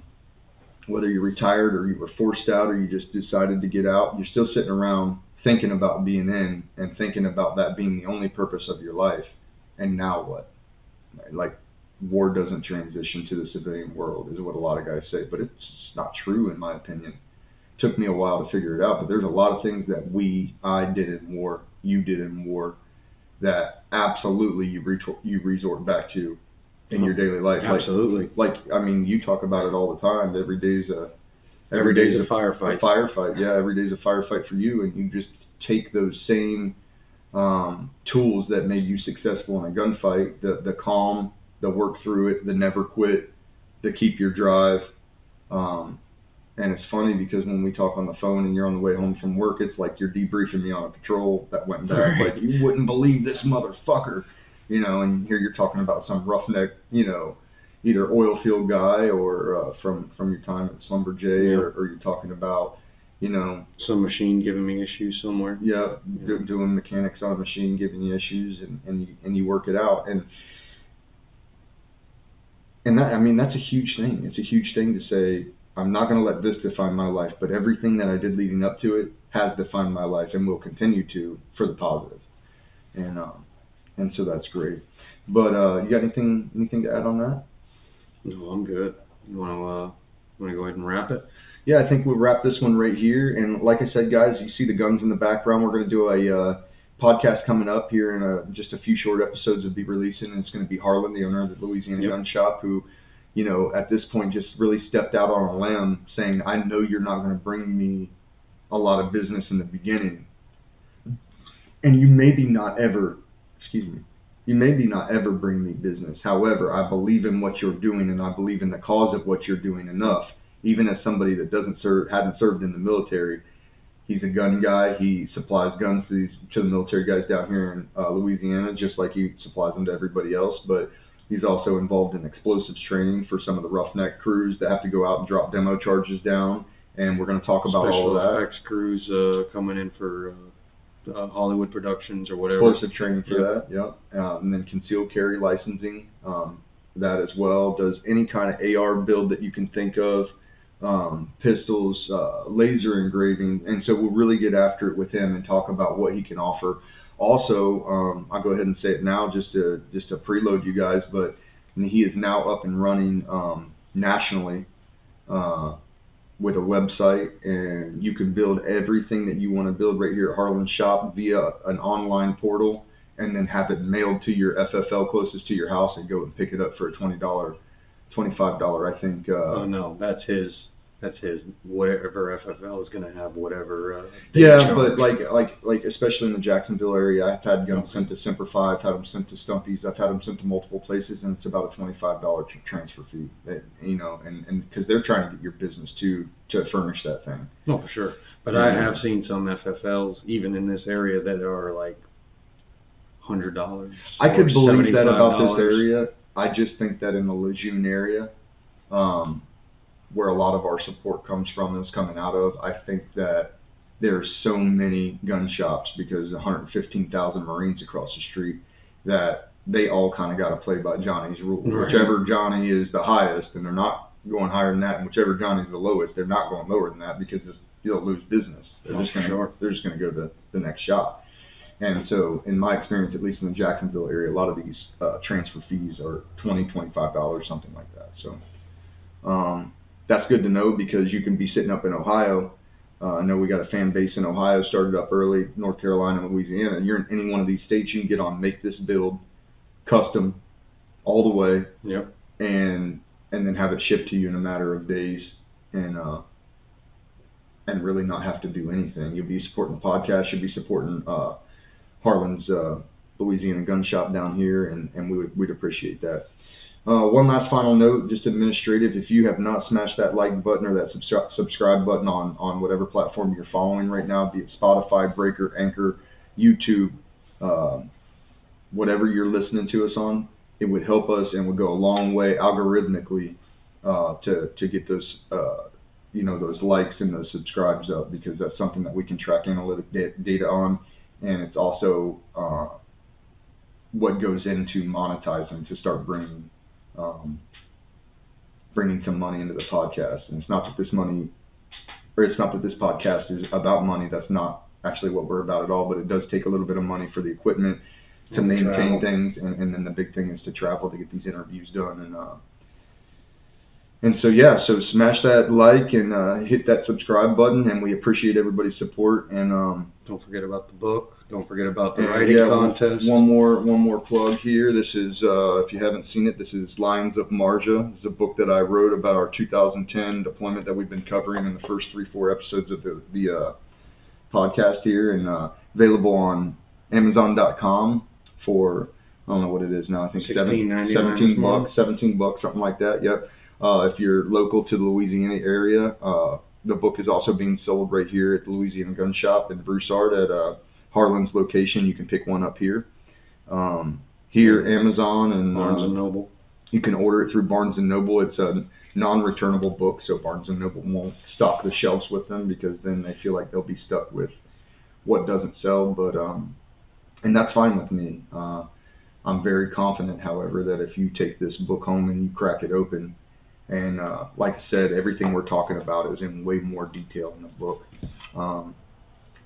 Speaker 6: whether you're retired or you were forced out or you just decided to get out, you're still sitting around thinking about being in and thinking about that being the only purpose of your life. And now what? Like war doesn't transition to the civilian world is what a lot of guys say, but it's not true in my opinion. took me a while to figure it out, but there's a lot of things that we, I did in war, you did in war, that absolutely you retort, you resort back to in your daily life.
Speaker 5: Absolutely.
Speaker 6: like I mean, you talk about it all the time. Every day's a
Speaker 5: Every day's a
Speaker 6: a
Speaker 5: firefight.
Speaker 6: firefight. Yeah, every day's a firefight for you, and you just take those same um, tools that made you successful in a gunfight, the the calm, the work through it, the never quit, the keep your drive. Um, and it's funny because when we talk on the phone and you're on the way home from work, it's like you're debriefing me on a patrol that went down.
Speaker 5: Right.
Speaker 6: Like you wouldn't believe this motherfucker, you know. And here you're talking about some roughneck, you know, either oil field guy or uh, from from your time at Schlumberger,
Speaker 5: Yeah.
Speaker 6: or, or you're talking about, you know,
Speaker 5: Some machine giving me issues somewhere.
Speaker 6: yeah, do, doing mechanics on a machine, giving you issues, and and you, and you work it out, and and that I mean that's a huge thing. It's a huge thing to say I'm not going to let this define my life, but everything that I did leading up to it has defined my life and will continue to for the positive. And um, and so that's great. But uh, you got anything anything to add on that?
Speaker 5: No, I'm good. You want to uh, want to go ahead and wrap it?
Speaker 6: Yeah, I think we'll wrap this one right here. And like I said, guys, you see the guns in the background. We're going to do a uh, podcast coming up here in a, just a few short episodes. Will be releasing, and it's going to be Harlan, the owner of the Louisiana
Speaker 5: Yep.
Speaker 6: Gun Shop, who, you know, at this point just really stepped out on a limb, saying, "I know you're not going to bring me a lot of business in the beginning, and you maybe not ever, excuse me." You maybe not ever bring me business. However, I believe in what you're doing, and I believe in the cause of what you're doing enough even as somebody that doesn't serve, hadn't served in the military, he's a gun guy. He supplies guns to these to the military guys down here in uh, Louisiana, just like he supplies them to everybody else. But he's also involved in explosives training for some of the roughneck crews that have to go out and drop demo charges down. And we're going to talk about all
Speaker 5: Special
Speaker 6: of that.
Speaker 5: effects crews uh, coming in for uh, uh, Hollywood productions or whatever.
Speaker 6: Explosive training for that, yep. Uh, and then concealed carry licensing, um, that as well. Does any kind of AR build that you can think of, um, pistols, uh, laser engraving, and so we'll really get after it with him and talk about what he can offer. Also, um, I'll go ahead and say it now just to just to preload you guys, but he is now up and running um, nationally uh, with a website, and you can build everything that you want to build right here at Harlan Shop via an online portal, and then have it mailed to your FFL closest to your house, and go and pick it up for a twenty dollar, twenty five dollar, I think. Uh,
Speaker 5: Oh no, that's his. That's his. Whatever FFL is going to have whatever. Uh,
Speaker 6: Yeah,
Speaker 5: charge.
Speaker 6: but like like like especially in the Jacksonville area, I've had guns sent to Semper Fi, I've had them sent to Stumpy's, I've had them sent to multiple places, and it's about a twenty five dollar transfer fee. That, you know, and and because they're trying to get your business too to furnish that thing.
Speaker 5: no, for sure. But I have seen some FFLs even in this area that are like hundred dollars.
Speaker 6: I could believe that about this area. I just think that in the Lejeune area, um, where a lot of our support comes from and is coming out of, I think that there's so many gun shops because 115,000 Marines across the street that they all kind of got to play by Johnny's rules.
Speaker 5: Right.
Speaker 6: Whichever Johnny is the highest, and they're not going higher than that, and whichever Johnny's the lowest, they're not going lower than that because it's, you'll lose business. They're
Speaker 5: Oh,
Speaker 6: just going to
Speaker 5: sure.
Speaker 6: they're just going to go to the next shop. And so, in my experience, at least in the Jacksonville area, a lot of these uh, transfer fees are twenty, twenty-five dollars, something like that. So, um, that's good to know because you can be sitting up in Ohio. Uh, I know we got a fan base in Ohio, started up early, North Carolina, Louisiana. You're in any one of these states, you can get on make this build, custom, all the way,
Speaker 5: Yep.
Speaker 6: and and then have it shipped to you in a matter of days, and uh, and really not have to do anything. You'll be supporting the podcast. You'll be supporting uh, Harlan's uh, Louisiana Gun Shop down here, and and we would we'd appreciate that. Uh, one last final note, just administrative. If you have not smashed that like button or that subscribe subscribe button on on whatever platform you're following right now, be it Spotify, Breaker, Anchor, YouTube, uh, whatever you're listening to us on, it would help us and would go a long way algorithmically uh, to to get those uh, you know those likes and those subscribes up because that's something that we can track analytic da- data on, and it's also uh, what goes into monetizing to start bringing um, bringing some money into the podcast. And it's not that this money, or it's not that this podcast is about money. That's not actually what we're about at all. But it does take a little bit of money for the equipment to maintain
Speaker 5: travel.
Speaker 6: things, and, and then the big thing is to travel to get these interviews done. And uh, and so yeah, so smash that like and uh, hit that subscribe button, and we appreciate everybody's support. And um,
Speaker 5: Don't forget about the book. Don't forget about the writing
Speaker 6: yeah,
Speaker 5: contest.
Speaker 6: One more, one more plug here. This is, uh, if you haven't seen it, this is Lions of Marjah. It's a book that I wrote about our 2010 deployment that we've been covering in the first three, four episodes of the, the uh, podcast here, and uh, available on Amazon.com for I don't know what it is now. I think seven,
Speaker 5: $16.99
Speaker 6: 17 bucks, 17 bucks, something like that. Yep. Uh, if you're local to the Louisiana area, uh, the book is also being sold right here at the Louisiana Gun Shop in Broussard at uh, Harlan's location. You can pick one up here. Um, here, Amazon, and
Speaker 5: Barnes
Speaker 6: uh,
Speaker 5: and Noble.
Speaker 6: you can order it through Barnes and Noble. It's a non-returnable book, so Barnes and Noble won't stock the shelves with them because then they feel like they'll be stuck with what doesn't sell. But um, and that's fine with me. Uh, I'm very confident, however, that if you take this book home and you crack it open And uh, like I said, everything we're talking about is in way more detail in the book, um,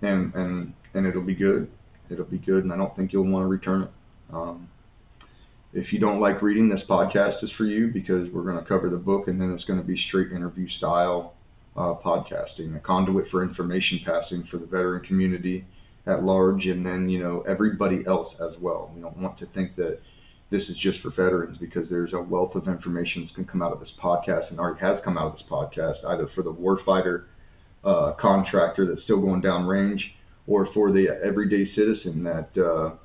Speaker 6: and and and it'll be good. It'll be good, and I don't think you'll want to return it. Um, if you don't like reading, this podcast is for you because we're going to cover the book, and then it's going to be straight interview style uh, podcasting, a conduit for information passing for the veteran community at large, and then you know everybody else as well. We don't want to think that this is just for veterans because there's a wealth of information that's going to come out of this podcast and already has come out of this podcast, either for the warfighter uh, contractor that's still going down range, or for the everyday citizen that uh,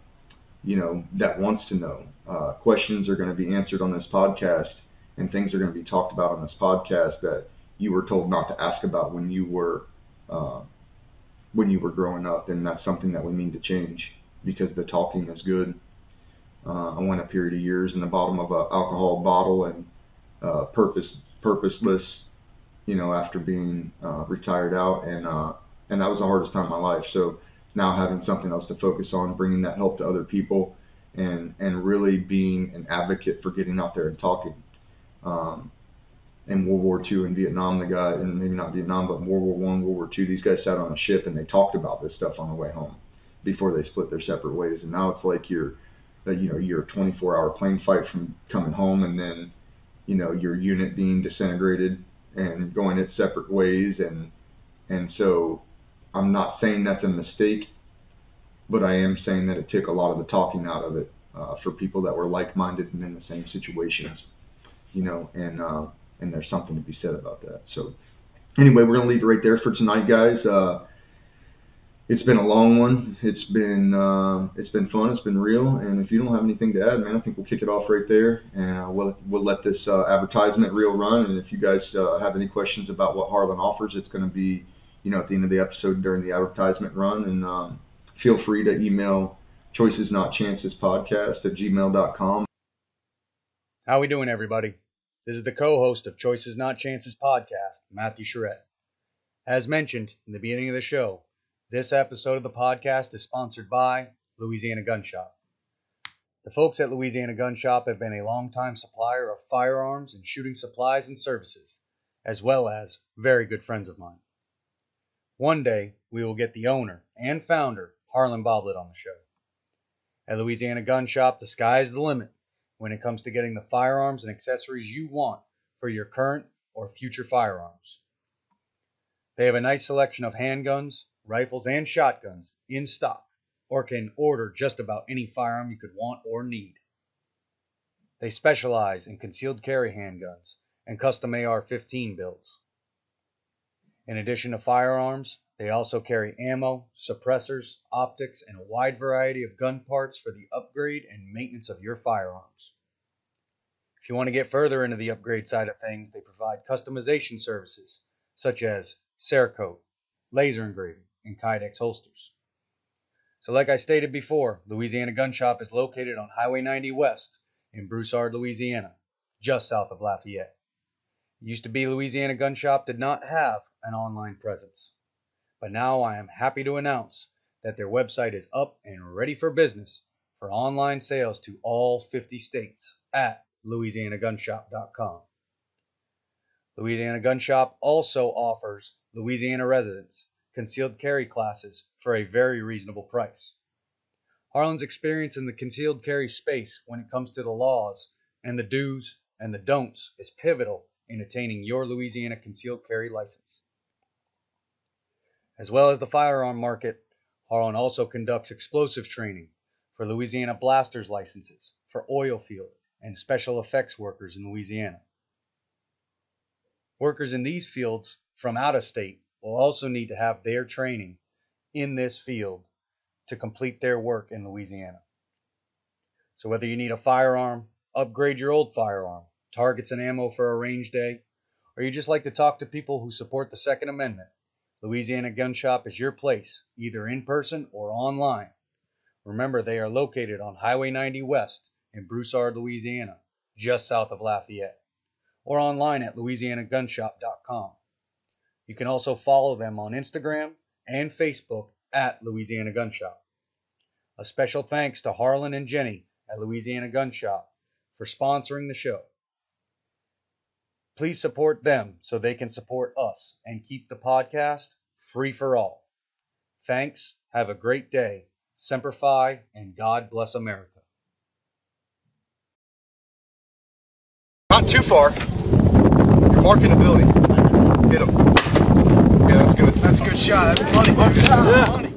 Speaker 6: you know that wants to know. Uh, questions are going to be answered on this podcast, and things are going to be talked about on this podcast that you were told not to ask about when you were uh, when you were growing up, and that's something that we need to change because the talking is good. Uh, I went a period of years in the bottom of a alcohol bottle and uh, purpose purposeless, you know, after being uh, retired out, and uh, and that was the hardest time of my life. So now having something else to focus on, bringing that help to other people, and and really being an advocate for getting out there and talking. Um, in World War II and Vietnam, the guy, and maybe not Vietnam, but World War One, World War Two, these guys sat on a ship and they talked about this stuff on the way home before they split their separate ways. And now it's like you're, you know, you're 24-hour plane flight from coming home, and then, you know, your unit being disintegrated and going its separate ways, and and so I'm not saying that's a mistake, but I am saying that it took a lot of the talking out of it uh, for people that were like-minded and in the same situations, you know, and. Uh, and there's something to be said about that. So anyway, we're gonna leave it right there for tonight, guys. Uh, it's been a long one. It's been uh, it's been fun. It's been real. And if you don't have anything to add, man, I think we'll kick it off right there, and we'll we'll let this uh, advertisement reel run. And if you guys uh, have any questions about what Harlan offers, it's going to be you know at the end of the episode during the advertisement run. And um, feel free to email choices not chances podcast at gmail.com.
Speaker 3: How we doing, everybody? This is the co-host of Choices Not Chances podcast, Matthew Charette. As mentioned in the beginning of the show, this episode of the podcast is sponsored by Louisiana Gun Shop. The folks at Louisiana Gun Shop have been a longtime supplier of firearms and shooting supplies and services, as well as very good friends of mine. One day, we will get the owner and founder, Harlan Boblet, on the show. At Louisiana Gun Shop, the sky is the limit when it comes to getting the firearms and accessories you want for your current or future firearms. They have a nice selection of handguns, rifles, and shotguns in stock, or can order just about any firearm you could want or need. They specialize in concealed carry handguns and custom AR 15 builds. In addition to firearms, they also carry ammo, suppressors, optics, and a wide variety of gun parts for the upgrade and maintenance of your firearms. If you want to get further into the upgrade side of things, they provide customization services such as Cerakote, laser engraving, and Kydex holsters. So, like I stated before, Louisiana Gun Shop is located on Highway 90 West in Broussard, Louisiana, just south of Lafayette. It used to be Louisiana Gun Shop did not have an online presence. But now I am happy to announce that their website is up and ready for business for online sales to all 50 states at louisianagunshop.com. Louisiana Gun Shop also offers Louisiana residents concealed carry classes for a very reasonable price. Harlan's experience in the concealed carry space when it comes to the laws and the do's and the don'ts is pivotal in attaining your Louisiana concealed carry license. As well as the firearm market, Harlan also conducts explosive training for Louisiana blasters licenses for oil field and special effects workers in Louisiana. Workers in these fields from out of state will also need to have their training in this field to complete their work in Louisiana. So, whether you need a firearm, upgrade your old firearm, targets and ammo for a range day, or you just like to talk to people who support the Second Amendment, Louisiana Gun Shop is your place, either in person or online. Remember, they are located on Highway 90 West in Broussard, Louisiana, just south of Lafayette, or online at louisianagunshop.com. You can also follow them on Instagram and Facebook at Louisiana Gun Shop. A special thanks to Harlan and Jenny at Louisiana Gun Shop for sponsoring the show. Please support them so they can support us and keep the podcast free for all. Thanks. Have a great day. Semper Fi and God bless America.
Speaker 4: Not too far. You're marking the building. Hit him. Yeah, that's good. That's a good shot. That's plenty. Yeah.